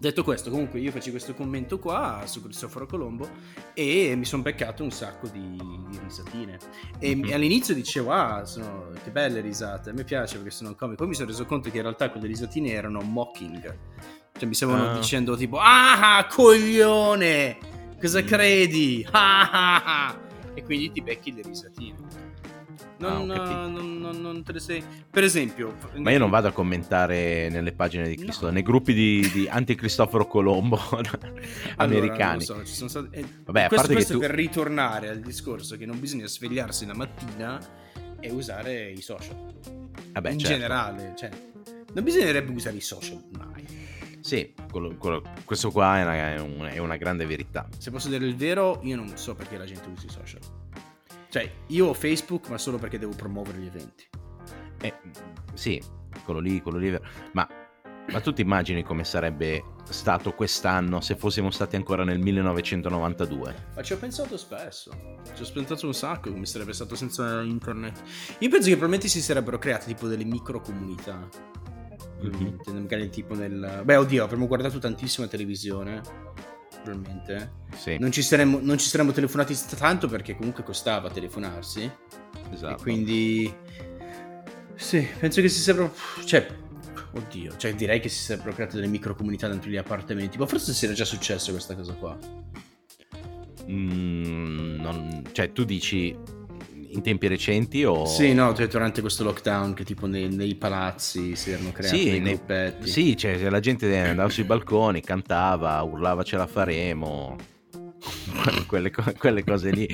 Detto questo, comunque io faccio questo commento qua su Cristoforo Colombo e mi sono beccato un sacco di, di risatine. E, mm-hmm. all'inizio dicevo, ah, sono, che belle risate, a me piace perché sono un comico. Poi mi sono reso conto che in realtà quelle risatine erano mocking. Cioè mi stavano uh. dicendo tipo, ah, coglione, cosa mm. credi? Ah, ah, ah. E quindi ti becchi le risatine. Non, ah, non, non, non, te le sei. Per esempio, ma io non vado a commentare nelle pagine di Cristo, no. nei gruppi di, di anti-Cristoforo Colombo americani. Allora, so, stati... eh, Vabbè, questo, a parte questo tu... per ritornare al discorso che non bisogna svegliarsi la mattina e usare i social. Vabbè, In certo. generale, cioè, non bisognerebbe usare i social mai. Sì, quello, quello, questo qua è una, è, una, è una grande verità. Se posso dire il vero, io non so perché la gente usi i social. Cioè, io ho Facebook, ma solo perché devo promuovere gli eventi. Eh, sì, quello lì, quello lì. Ma, ma tu ti immagini come sarebbe stato quest'anno se fossimo stati ancora nel 1992? Ma ci ho pensato spesso. Ci ho pensato un sacco come sarebbe stato senza internet. Io penso che probabilmente si sarebbero create tipo delle micro comunità. Mm-hmm. Magari tipo nel... Beh, oddio, avremmo guardato tantissima televisione probabilmente. Sì. Non, ci saremmo, non ci saremmo telefonati tanto perché comunque costava telefonarsi. Esatto. E quindi... Sì, penso che si sarebbero... Cioè, oddio, cioè direi che si sarebbero create delle micro comunità dentro gli appartamenti. Ma forse si era già successo questa cosa qua. Mm, non, cioè, tu dici in tempi recenti o... Sì, no, cioè, durante questo lockdown che tipo nei, nei palazzi si erano creati sì, dei gruppetti. Sì, cioè la gente andava sui balconi, cantava, urlava ce la faremo, quelle, quelle cose lì.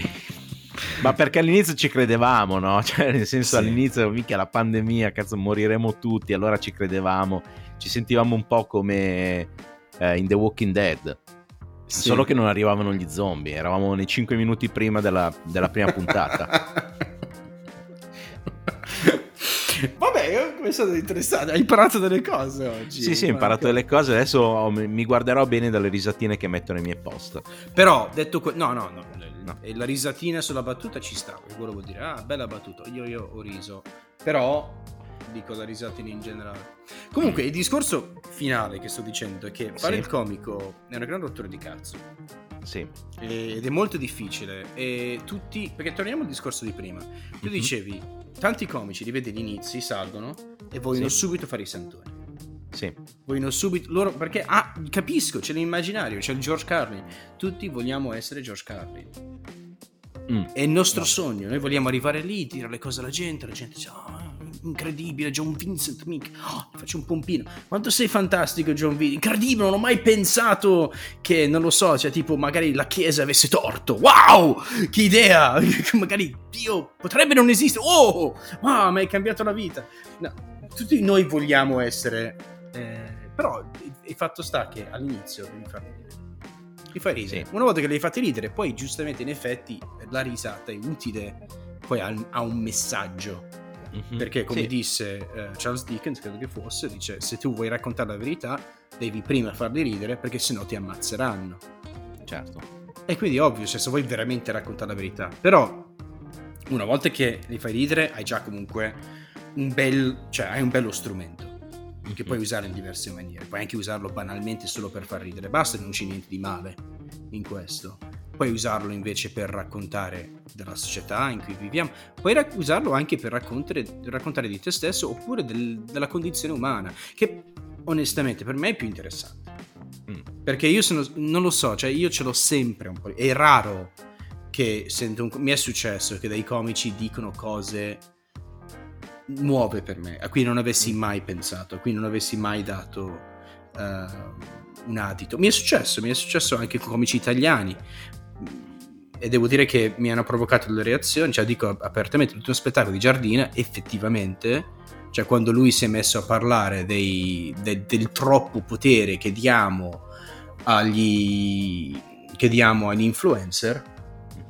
Ma perché all'inizio ci credevamo, no? Cioè, nel senso, sì. all'inizio, mica la pandemia, cazzo, moriremo tutti, allora ci credevamo, ci sentivamo un po' come eh, in The Walking Dead. Sì. Solo che non arrivavano gli zombie, eravamo nei 5 minuti prima della, della prima puntata. Vabbè, come sono interessato. Hai imparato delle cose oggi. Sì, sì, ho imparato delle cose. Adesso mi guarderò bene dalle risatine che metto nei miei post. Però, detto questo, no, no, no, no. La risatina sulla battuta ci sta. Quello vuol dire, ah, bella battuta. Io, io ho riso. Però, dico la risatina in generale. Comunque, il discorso finale che sto dicendo è che fare sì. il comico è una gran rottura di cazzo. Sì. Ed è molto difficile. E tutti. Perché torniamo al discorso di prima. Tu mm-hmm. dicevi, tanti comici li vedi gli inizi, salgono e vogliono sì. subito fare i santoni. Sì. Vogliono subito loro perché ah, capisco, c'è l'immaginario, c'è il George Carlin. Tutti vogliamo essere George Carlin. Mm. È il nostro no. sogno, noi vogliamo arrivare lì, dire le cose alla gente, la gente dice oh, incredibile, John Vincent, mica. Oh, faccio un pompino. Quanto sei fantastico, John Vincent. Incredibile, non ho mai pensato che, non lo so, cioè tipo magari la Chiesa avesse torto. Wow, che idea! magari Dio potrebbe non esistere. Oh, wow, mi hai cambiato la vita. No, tutti noi vogliamo essere... Eh, però il fatto sta che all'inizio devi farli ridere. Li fai ridere. Sì. Una volta che li hai fatti ridere, poi giustamente in effetti la risata è utile, poi ha, ha un messaggio Mm-hmm. Perché come sì. disse uh, Charles Dickens, credo che fosse, dice se tu vuoi raccontare la verità devi prima farli ridere perché sennò ti ammazzeranno. Certo. E quindi ovvio, cioè, se vuoi veramente raccontare la verità. Però una volta che li fai ridere hai già comunque un bel, cioè hai un bello strumento che mm-hmm. puoi usare in diverse maniere. Puoi anche usarlo banalmente solo per far ridere, basta, non c'è niente di male in questo puoi usarlo invece per raccontare della società in cui viviamo, puoi rac- usarlo anche per raccontare, raccontare, di te stesso oppure del, della condizione umana, che onestamente per me è più interessante. Mm. Perché io sono, non lo so, cioè io ce l'ho sempre un po', è raro che sento un, mi è successo che dei comici dicono cose nuove per me, a cui non avessi mai pensato, a cui non avessi mai dato uh, un adito. Mi è successo, mi è successo anche con comici italiani e devo dire che mi hanno provocato delle reazioni, cioè dico apertamente, l'ultimo spettacolo di Giardina effettivamente, cioè quando lui si è messo a parlare dei, de, del troppo potere che diamo agli, che diamo agli influencer,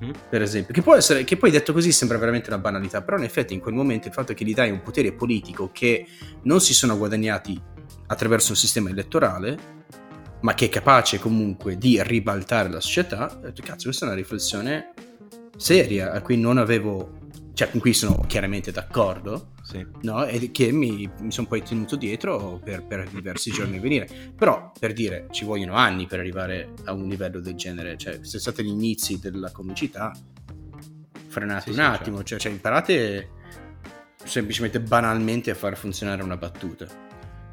mm-hmm. per esempio, che può essere, che poi detto così sembra veramente una banalità, però in effetti in quel momento il fatto che gli dai un potere politico che non si sono guadagnati attraverso un sistema elettorale, ma che è capace comunque di ribaltare la società, ho detto cazzo questa è una riflessione seria a cui non avevo cioè con cui sono chiaramente d'accordo, sì. no? e che mi, mi sono poi tenuto dietro per, per, diversi giorni a venire. Però, per dire, ci vogliono anni per arrivare a un livello del genere, cioè se state agli inizi della comicità, frenate sì, un sì, attimo, certo. cioè, cioè imparate semplicemente banalmente a far funzionare una battuta.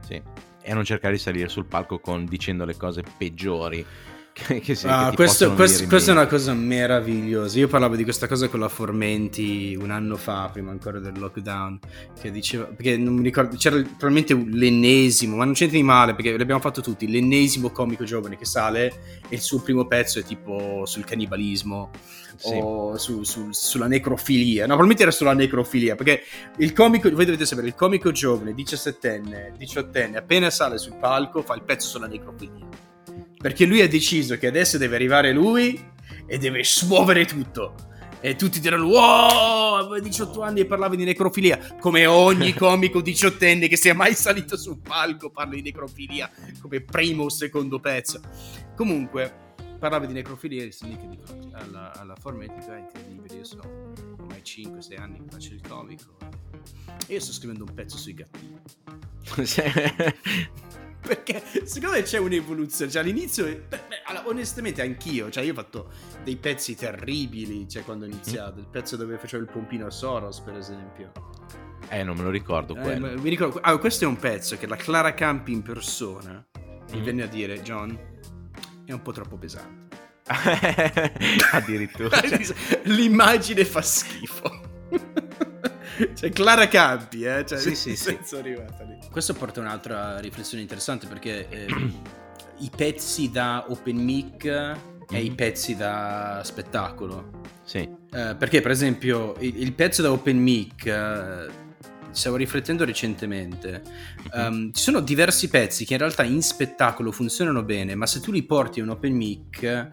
Sì, e non cercare di salire sul palco con, dicendo le cose peggiori che, che, sì, ah, questo, questo, questa è una cosa meravigliosa. Io parlavo di questa cosa con la Formenti un anno fa, prima ancora del lockdown, che diceva, perché non mi ricordo, c'era probabilmente l'ennesimo, ma non c'entra di male perché l'abbiamo fatto tutti, l'ennesimo comico giovane che sale e il suo primo pezzo è tipo sul cannibalismo sì. o su, su, sulla necrofilia. No, probabilmente era sulla necrofilia, perché il comico, voi dovete sapere, il comico giovane, 17enne, 18enne, appena sale sul palco fa il pezzo sulla necrofilia perché lui ha deciso che adesso deve arrivare lui e deve smuovere tutto. E tutti diranno, wow, avevo 18 anni e parlavi di necrofilia. Come ogni comico diciottenne che sia mai salito sul palco parla di necrofilia come primo o secondo pezzo. Comunque, parlava di necrofilia e sono lì che dico alla, alla formatica, è incredibile, io sono ormai 5-6 anni che faccio il comico. E io sto scrivendo un pezzo sui gattini. perché secondo me c'è un'evoluzione. Cioè, all'inizio, beh, allora, onestamente, anch'io. Cioè, io ho fatto dei pezzi terribili. Cioè, quando ho iniziato, il pezzo dove facevo il pompino a Soros, per esempio. Eh, non me lo ricordo. Eh, mi ricordo. Ah, questo è un pezzo che la Clara Campi in persona mi mm. venne a dire: John, è un po' troppo pesante. Addirittura. L'immagine fa schifo. cioè Clara Campi, eh? Cioè, sì, sì, sì. Questo porta a un'altra riflessione interessante perché eh, i pezzi da open mic mm-hmm. e i mhm. pezzi da spettacolo. Sì. Eh, perché per esempio il, il, pezzo da open mic... Stavo riflettendo recentemente, um, ci sono diversi pezzi che in realtà in spettacolo funzionano bene, ma se tu li porti a un open mic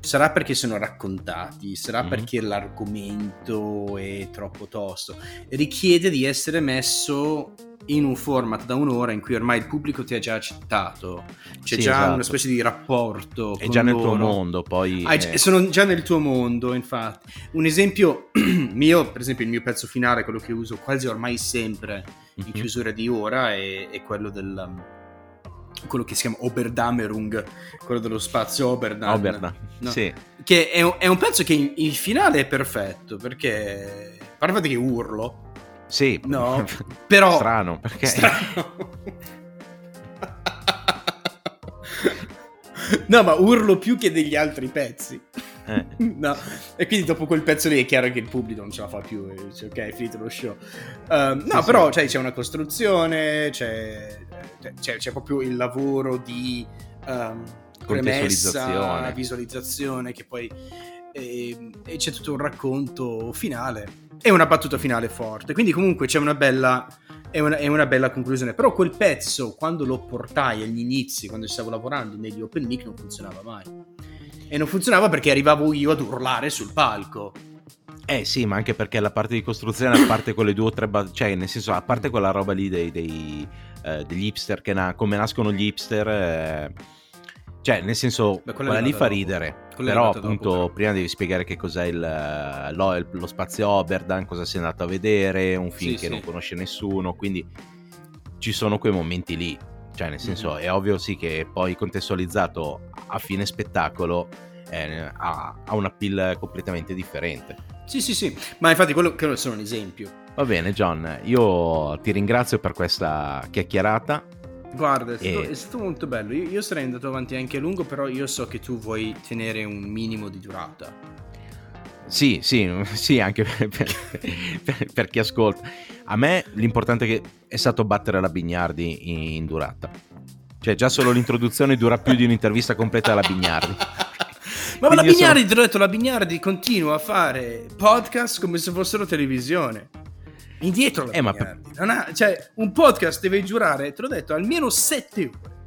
sarà perché sono raccontati, sarà mm-hmm. perché l'argomento è troppo tosto, richiede di essere messo in un format da un'ora in cui ormai il pubblico ti ha già accettato, c'è sì, già esatto. una specie di rapporto. È già nel tuo mondo, poi. Ah, è... Sono già nel tuo mondo, infatti. Un esempio mio, per esempio, il mio pezzo finale, quello che uso quasi ormai sempre in mhm. chiusura di ora, è, è quello del. Um, quello che si chiama Oberdamerung, quello dello spazio Oberdan. Oberdan, no? sì. Che è un, è un, pezzo che in, il finale è perfetto, perché... A parte che urlo, sì, no, però... Strano, perché... Strano. no, ma urlo più che degli altri pezzi. Eh. no. E quindi dopo quel pezzo lì è chiaro che il pubblico non ce la fa più. E dice, ok, è finito lo show. Uh, no, sì, però sì. Cioè, c'è una costruzione, c'è, c'è, c'è, proprio il lavoro di um, premessa, visualizzazione, che poi... E, ehm, e c'è tutto un racconto finale e una battuta finale forte. Quindi comunque c'è una bella, è una, è una, bella conclusione. Però quel pezzo, quando lo portai agli inizi, quando stavo lavorando negli open mic, non funzionava mai. E non funzionava perché arrivavo io ad urlare sul palco. Eh sì, ma anche perché la parte di costruzione, a parte quelle due o tre... Ba- cioè, nel senso, a parte quella roba lì dei, dei, eh, degli hipster, che na- come nascono gli hipster... Eh, cioè, nel senso, Beh, quella lì fa dopo. ridere. Quella però, appunto, dopo, prima devi spiegare che cos'è il, lo, lo, spazio Oberdan, cosa sei andato a vedere, un film sì, che sì. non conosce nessuno. Quindi ci sono quei momenti lì. Cioè, nel senso, mm-hmm. è ovvio sì che poi contestualizzato a fine spettacolo eh, ha, ha un appeal completamente differente. Sì, sì, sì. Ma infatti, quello, quello è solo un esempio. Va bene, John. Io ti ringrazio per questa chiacchierata Guarda, è stato, e... è stato molto bello. Io, io, sarei andato avanti anche a lungo, però io so che tu vuoi tenere un minimo di durata. Sì, sì, sì, anche per, per, per, chi ascolta. A me l'importante è stato battere la Bignardi in durata. Cioè, già solo l'introduzione dura più di un'intervista completa alla Bignardi. Ma Quindi la Bignardi, sono... ti ho detto, la Bignardi continua a fare podcast come se fossero televisione. Indietro eh. Ma... Ha, cioè, un podcast deve giurare, te l'ho detto, almeno 7 ore.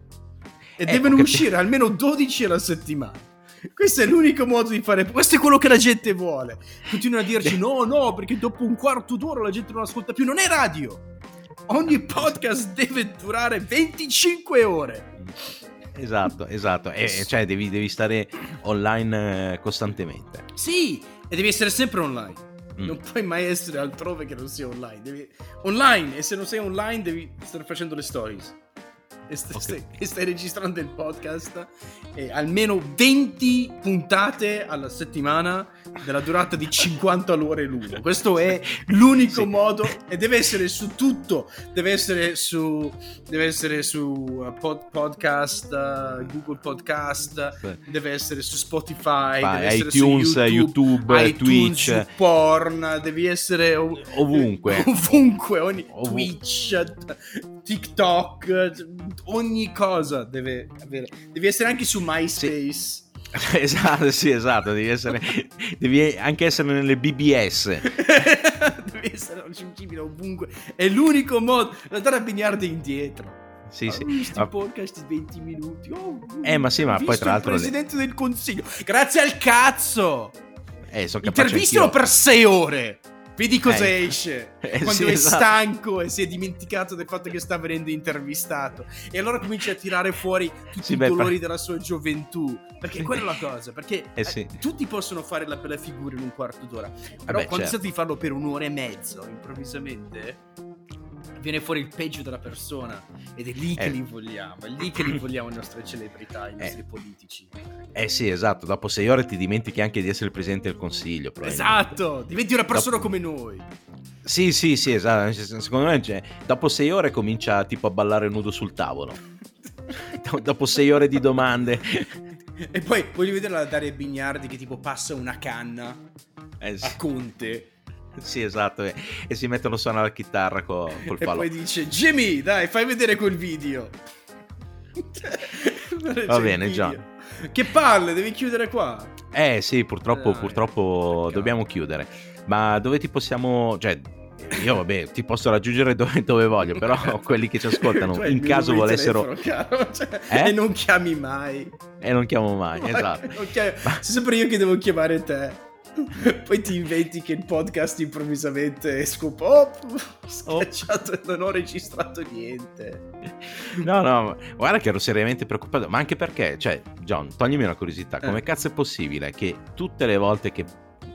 E eh, devono uscire almeno 12 alla settimana. Questo è l'unico modo di fare. Questo è quello che la gente vuole. Continuano a dirci: no, no, perché dopo un quarto d'ora la gente non ascolta più. Non è radio. Ogni podcast deve durare 25 ore. Esatto, esatto. E cioè devi, devi stare online eh, costantemente. Sì, e devi essere sempre online. Mm. Non puoi mai essere altrove che non sia online. Devi... Online, e se non sei online devi stare facendo le stories e, st- okay. e stai registrando il podcast e almeno 20 puntate alla settimana della durata di 50 ore l'uno. Questo è l'unico sì. modo e deve essere su tutto, deve essere su, deve essere su uh, pod- podcast, uh, Google Podcast, sì. deve essere su Spotify, Vai, deve essere iTunes, su YouTube, YouTube iTunes, Twitch, porn, devi essere ov- ovunque, ovunque, ogni, Ov- Twitch, TikTok, ogni cosa deve avere. Devi essere anche su MySpace. Sì. Esatto, sì, esatto, devi, essere, devi anche essere nelle BBS. devi essere raggiungibile ovunque. È l'unico modo. Andare a Bignardi indietro. Sì, sì. Questi ah. podcast di 20 minuti. Oh, eh, ma sì, ma poi tra l'altro. Il presidente le... del consiglio. Grazie al cazzo. Eh, sono Intervistalo per 6 ore. Vedi cosa eh. esce eh, quando sì, è esatto. stanco e si è dimenticato del fatto che sta venendo intervistato. E allora comincia a tirare fuori tutti sì, i beh, dolori pa... della sua gioventù. Perché quella è la cosa. Perché eh sì. eh, tutti possono fare la bella figura in un quarto d'ora. Però Vabbè, quando certo. di farlo per un'ora e mezzo, improvvisamente viene fuori il peggio della persona ed è lì che eh. li vogliamo, è lì che li vogliamo le nostre celebrità, i nostri eh. politici. Eh sì, esatto, dopo sei ore ti dimentichi anche di essere il presidente del consiglio. Esatto, diventi una persona dopo... come noi. Sì, sì, sì, esatto, secondo me cioè, dopo sei ore comincia tipo a ballare nudo sul tavolo. dopo sei ore di domande. E poi voglio vedere la Daria Bignardi che tipo passa una canna eh sì. a Conte sì, esatto, e, e, si mettono suonare la chitarra co, col falò. E poi dice, Jimmy, dai, fai vedere quel video. Va bene, John. Che palle, devi chiudere qua. Eh sì, purtroppo, dai, purtroppo dobbiamo chiudere. Ma dove ti possiamo... Cioè, io vabbè, ti posso raggiungere dove, dove voglio, però quelli che ci ascoltano, cioè, in caso volessero... Telefono, cioè, eh? E non chiami mai. E non chiamo mai, Ma esatto. Chiami... Ma... Sei sempre io che devo chiamare te. Poi ti inventi che il podcast improvvisamente scopo. Oh, schiacciato oh. e non ho registrato niente. No, no, guarda che ero seriamente preoccupato. Ma anche perché, cioè, John, toglimi una curiosità. Come eh. cazzo è possibile che tutte le volte che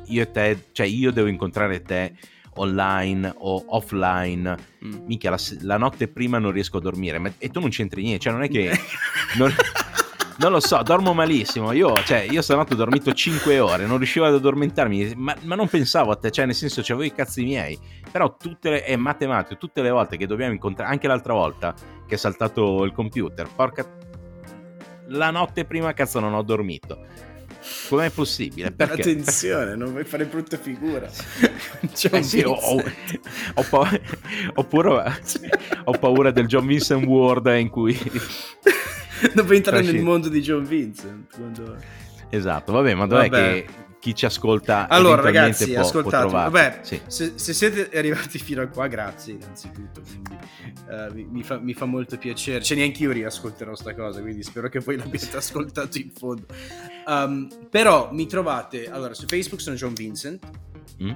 io e te, cioè io devo incontrare te online o offline, mm. mica la, la, notte prima non riesco a dormire. Ma, e tu non c'entri niente, cioè non è che. non, non lo so, dormo malissimo. Io, cioè, io stanotte ho dormito 5 ore, non riuscivo ad addormentarmi, ma, ma non pensavo a te, cioè, nel senso, c'avevo i cazzi miei. Però tutte le, è matematico, tutte le volte che dobbiamo incontrare, anche l'altra volta che è saltato il computer, porca... La notte prima, cazzo, non ho dormito. Com'è possibile? Perché? Attenzione, non vuoi fare brutta figura. eh sì, ho, ho, ho, pa- oppure, ho paura del John Vincent Ward in cui puoi entrare nel mondo di John Vincent. Quando... Esatto, vabbè, ma dov'è vabbè. che chi ci ascolta allora ragazzi può, ascoltate può vabbè sì. se, se, siete arrivati fino a qua grazie innanzitutto quindi uh, mi, mi, fa, mi, fa, molto piacere cioè neanche io riascolterò sta cosa quindi spero che voi l'abbiate ascoltato in fondo um, però mi trovate allora su Facebook sono John Vincent mm?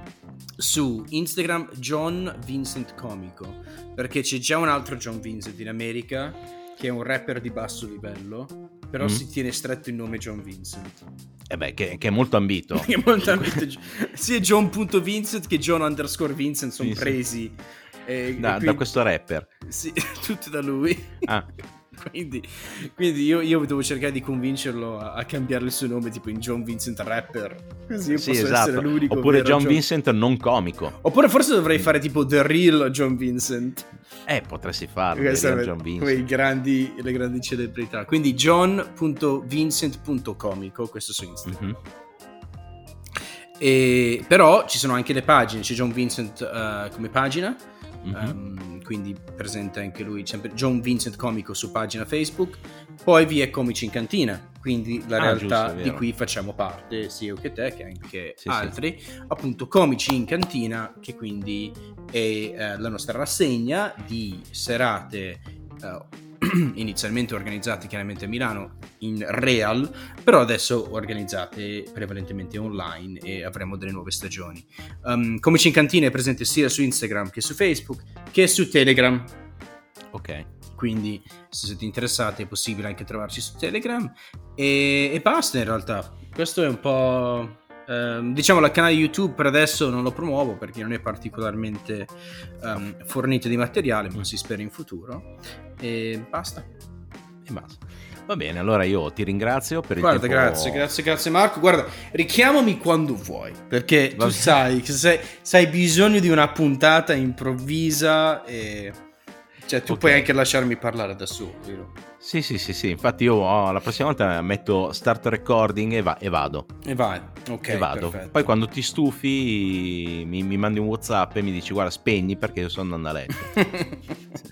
su Instagram John Vincent Comico perché c'è già un altro John Vincent in America che è un rapper di basso livello, però mm. si tiene stretto il nome John Vincent. Eh beh, che, che è molto ambito. è molto ambito. Sia John.Vincent che John underscore Vincent sono presi. Eh, da, quindi, da, questo rapper. Sì, tutti da lui. Ah. quindi, quindi io, io, devo cercare di convincerlo a, a, cambiare il suo nome tipo in John Vincent Rapper. Così io sì, posso esatto. essere l'unico. Oppure John, John Vincent non comico. Oppure forse dovrei fare tipo The Real John Vincent. Eh, potresti farlo. John Vincent. Grandi, le grandi celebrità. Quindi john.vincent.comico, questo su Instagram. Mm-hmm. E, però ci sono anche le pagine, c'è John Vincent uh, come pagina, mm-hmm. um, quindi presenta anche lui, sempre John Vincent Comico su pagina Facebook, poi vi è Comici in Cantina, quindi la ah, realtà giusto, di cui facciamo parte, sia io che te, che anche sì, altri, sì. appunto Comici in Cantina, che quindi è eh, la nostra rassegna di serate eh, inizialmente organizzate chiaramente a Milano in real, però adesso organizzate prevalentemente online e avremo delle nuove stagioni. Um, Comici in Cantina è presente sia su Instagram che su Facebook che su Telegram. Ok. Quindi se siete interessati è possibile anche trovarci su Telegram e, e basta in realtà. Questo è un po' Um, diciamo il canale YouTube per adesso non lo promuovo perché non è particolarmente um, fornito di materiale, ma si spera in futuro. E basta. E basta. Va bene, allora io ti ringrazio per Guarda, il tempo. grazie, grazie, grazie Marco. Guarda, richiamami quando vuoi, perché Va tu sai che se hai bisogno di una puntata improvvisa e... Cioè, tu okay. puoi anche lasciarmi parlare da solo, vero? Sì, sì, sì, sì. Infatti io oh, la prossima volta metto start recording e, va- e vado. E vai, ok. E vado. Perfetto. Poi quando ti stufi mi, mi, mandi un Whatsapp e mi dici guarda spegni perché io sono andando a letto.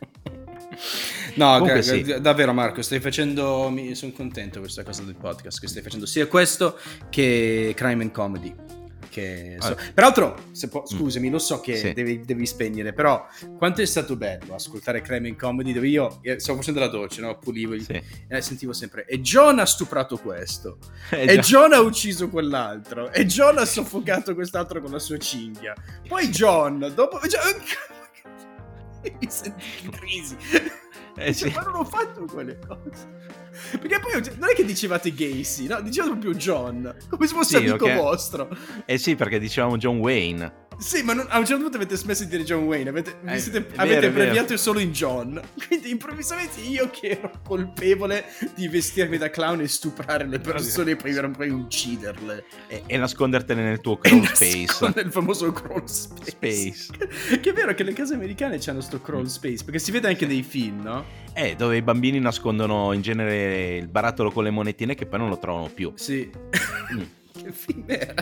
no, Comunque, sì. davvero Marco, stai facendo, mi sono contento di questa cosa del podcast, che stai facendo sia questo che Crime and Comedy. Che so. allora. Peraltro, po- mm. scusami, lo so che sì. devi, devi, spegnere, però quanto è stato bello ascoltare Crime in Comedy dove io eh, stavo facendo la doccia, no? pulivo sì. e sentivo sempre e John ha stuprato questo, eh, e John ha ucciso quell'altro, e John ha soffocato quest'altro con la sua cinghia. Poi John, dopo... mi senti in crisi. Eh, sì. Ma non ho fatto quelle cose. Perché poi non è che dicevate Gacy, no? Dicevate proprio John, come se fosse sì, amico okay. vostro. Eh sì, perché dicevamo John Wayne. Sì, ma non, a un certo punto avete smesso di dire John Wayne, avete, eh, siete, vero, avete abbreviato solo in John. Quindi improvvisamente io che ero colpevole di vestirmi da clown e stuprare le persone e poi, poi ucciderle. E, e, nascondertene nel tuo crawl space. Nel famoso crawl space. space. che è vero che le case americane hanno sto crawl space, perché si vede anche nei film, no? Eh, dove i bambini nascondono in genere il barattolo con le monetine che poi non lo trovano più. Sì. Mm. che film era?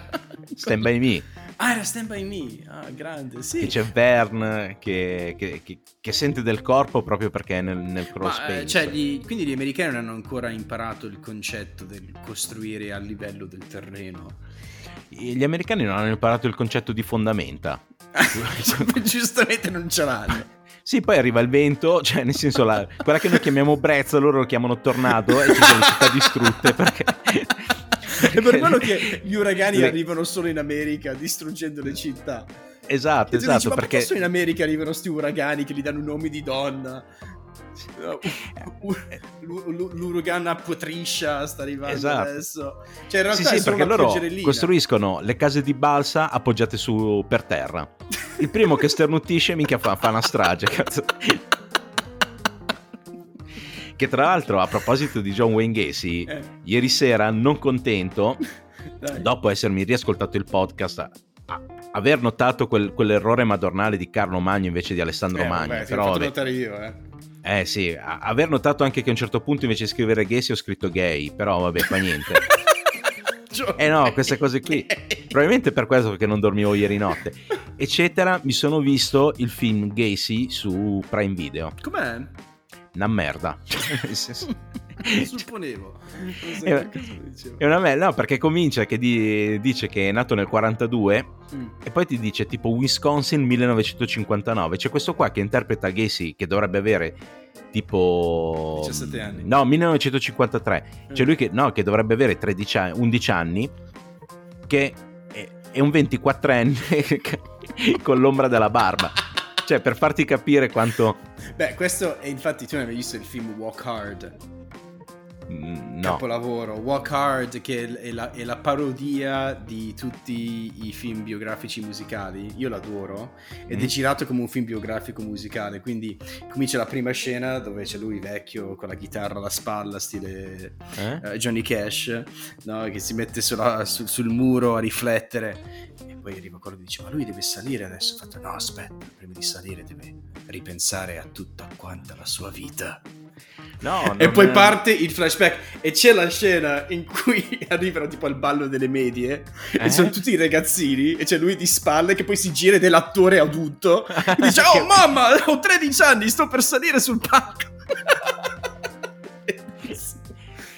Stand by me. Ah, era Stand By Me, ah, grande, sì. E c'è Vern che, che, che, che, sente del corpo proprio perché è nel, nel cross Ma, space. Cioè, gli, quindi gli americani non hanno ancora imparato il concetto del costruire a livello del terreno. Gli americani non hanno imparato il concetto di fondamenta. Giustamente non ce l'hanno. Sì, poi arriva il vento, cioè nel senso la, quella che noi chiamiamo brezza, loro lo chiamano tornado e ci sono città distrutte perché è per quello che gli uragani le... arrivano solo in America, distruggendo le città. Esatto, esatto. Dici, perché solo in America arrivano questi uragani che gli danno nomi di donna? L'uragana Patricia sta arrivando esatto. adesso. Cioè, in realtà sì, sì, perché loro costruiscono le case di balsa appoggiate su per terra. Il primo che sternutisce, minchia, fa, fa una strage. Cazzo. Che tra l'altro, a proposito di John Wayne Gacy, eh. ieri sera, non contento, dopo essermi riascoltato il podcast, aver notato quel, quell'errore madornale di Carlo Magno invece di Alessandro eh, Magno. Vabbè, però, fatto notare io, eh. Eh sì, aver notato anche che a un certo punto invece di scrivere Gacy ho scritto gay, però vabbè, fa niente. eh no, queste cose qui. Probabilmente per questo perché non dormivo ieri notte. Eccetera, mi sono visto il film Gacy su Prime Video. Com'è? una merda. Supponevo. È, è, una merda, no, perché comincia che di, dice che è nato nel 42 mm. e poi ti dice tipo Wisconsin 1959. C'è questo qua che interpreta Gacy che dovrebbe avere tipo 17 anni. No, 1953. Mm. C'è lui che, no, che dovrebbe avere 13 anni, 11 anni che è, è un 24enne con l'ombra della barba. Cioè, per farti capire quanto... Beh, questo è infatti tu non hai visto il film Walk Hard. Mm, no. Capolavoro. Walk Hard, che è la, è la, parodia di tutti i film biografici musicali. Io l'adoro. Ed mm. è girato come un film biografico musicale. Quindi comincia la prima scena dove c'è lui vecchio con la chitarra alla spalla, stile eh? uh, Johnny Cash, no? che si mette sulla, sul, sul muro a riflettere poi arriva quello che dice ma lui deve salire adesso. Ho fatto no aspetta, prima di salire deve ripensare a tutta quanta la sua vita. No, e poi è... parte il flashback e c'è la scena in cui arrivano tipo al ballo delle medie eh? e sono tutti i ragazzini e c'è lui di spalle che poi si gira ed è l'attore adulto e dice oh mamma ho 13 anni sto per salire sul palco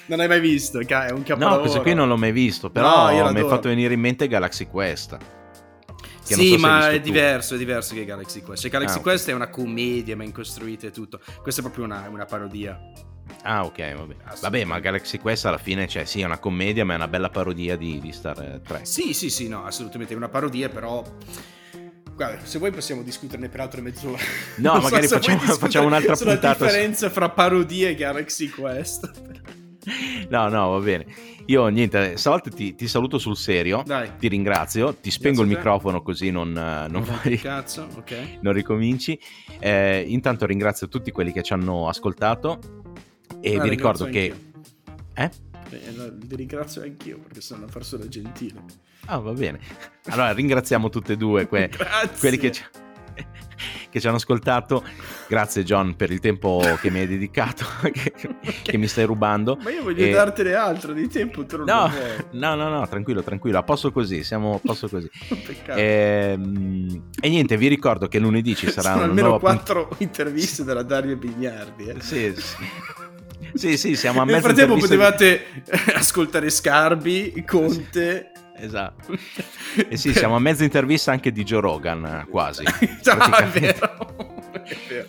non hai mai visto, è un capolavoro. No, questo qui non l'ho mai visto, però no, mi hai fatto venire in mente Galaxy Quest. Sì, so ma è tu. diverso, è diverso che Galaxy Quest. Cioè, Galaxy ah, Quest okay. è una commedia ben costruita e tutto. Questa è proprio una, una parodia. Ah, ok, vabbè. Vabbè, ma Galaxy Quest alla fine, cioè, sì, è una commedia, ma è una bella parodia di, di Star Trek. Sì, sì, sì, no, assolutamente. È una parodia, però. Guarda, se vuoi possiamo discuterne per altre mezz'ore. No, non magari so facciamo, facciamo un'altra puntata. La differenza fra parodie e Galaxy Quest. No, no, va bene. Io niente, stavolta ti, ti saluto sul serio, Dai. ti ringrazio, ti spengo Grazie il microfono così non, non, fai, cazzo, okay. non ricominci. Eh, intanto ringrazio tutti quelli che ci hanno ascoltato e ah, vi ricordo che... Eh? Eh, ti ringrazio anch'io perché sono una persona gentile. Ah, va bene. Allora ringraziamo tutte e due que- quelli che ci che ci hanno ascoltato. Grazie John per il tempo che mi hai dedicato, che, che mi stai rubando. Ma io voglio e... dartene altro di tempo, non no, no, no, no, tranquillo, tranquillo, a posto così, siamo a posto così. e, ehm, e, niente, vi ricordo che lunedì ci saranno Sono almeno quattro punt- interviste della Dario Bignardi. Eh. Sì, sì. Sì, sì, siamo a mezzo Nel frattempo potevate di... ascoltare Scarbi, Conte Esatto. E sì, siamo a mezza intervista anche di Joe Rogan, quasi. no, è vero. è vero.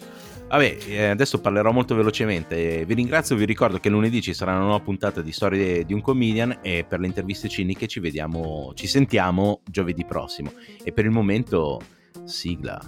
Vabbè, eh, adesso parlerò molto velocemente. Vi ringrazio, vi ricordo che lunedì ci sarà una nuova puntata di Storie di un Comedian e per le interviste ciniche ci vediamo, ci sentiamo giovedì prossimo. E per il momento, sigla.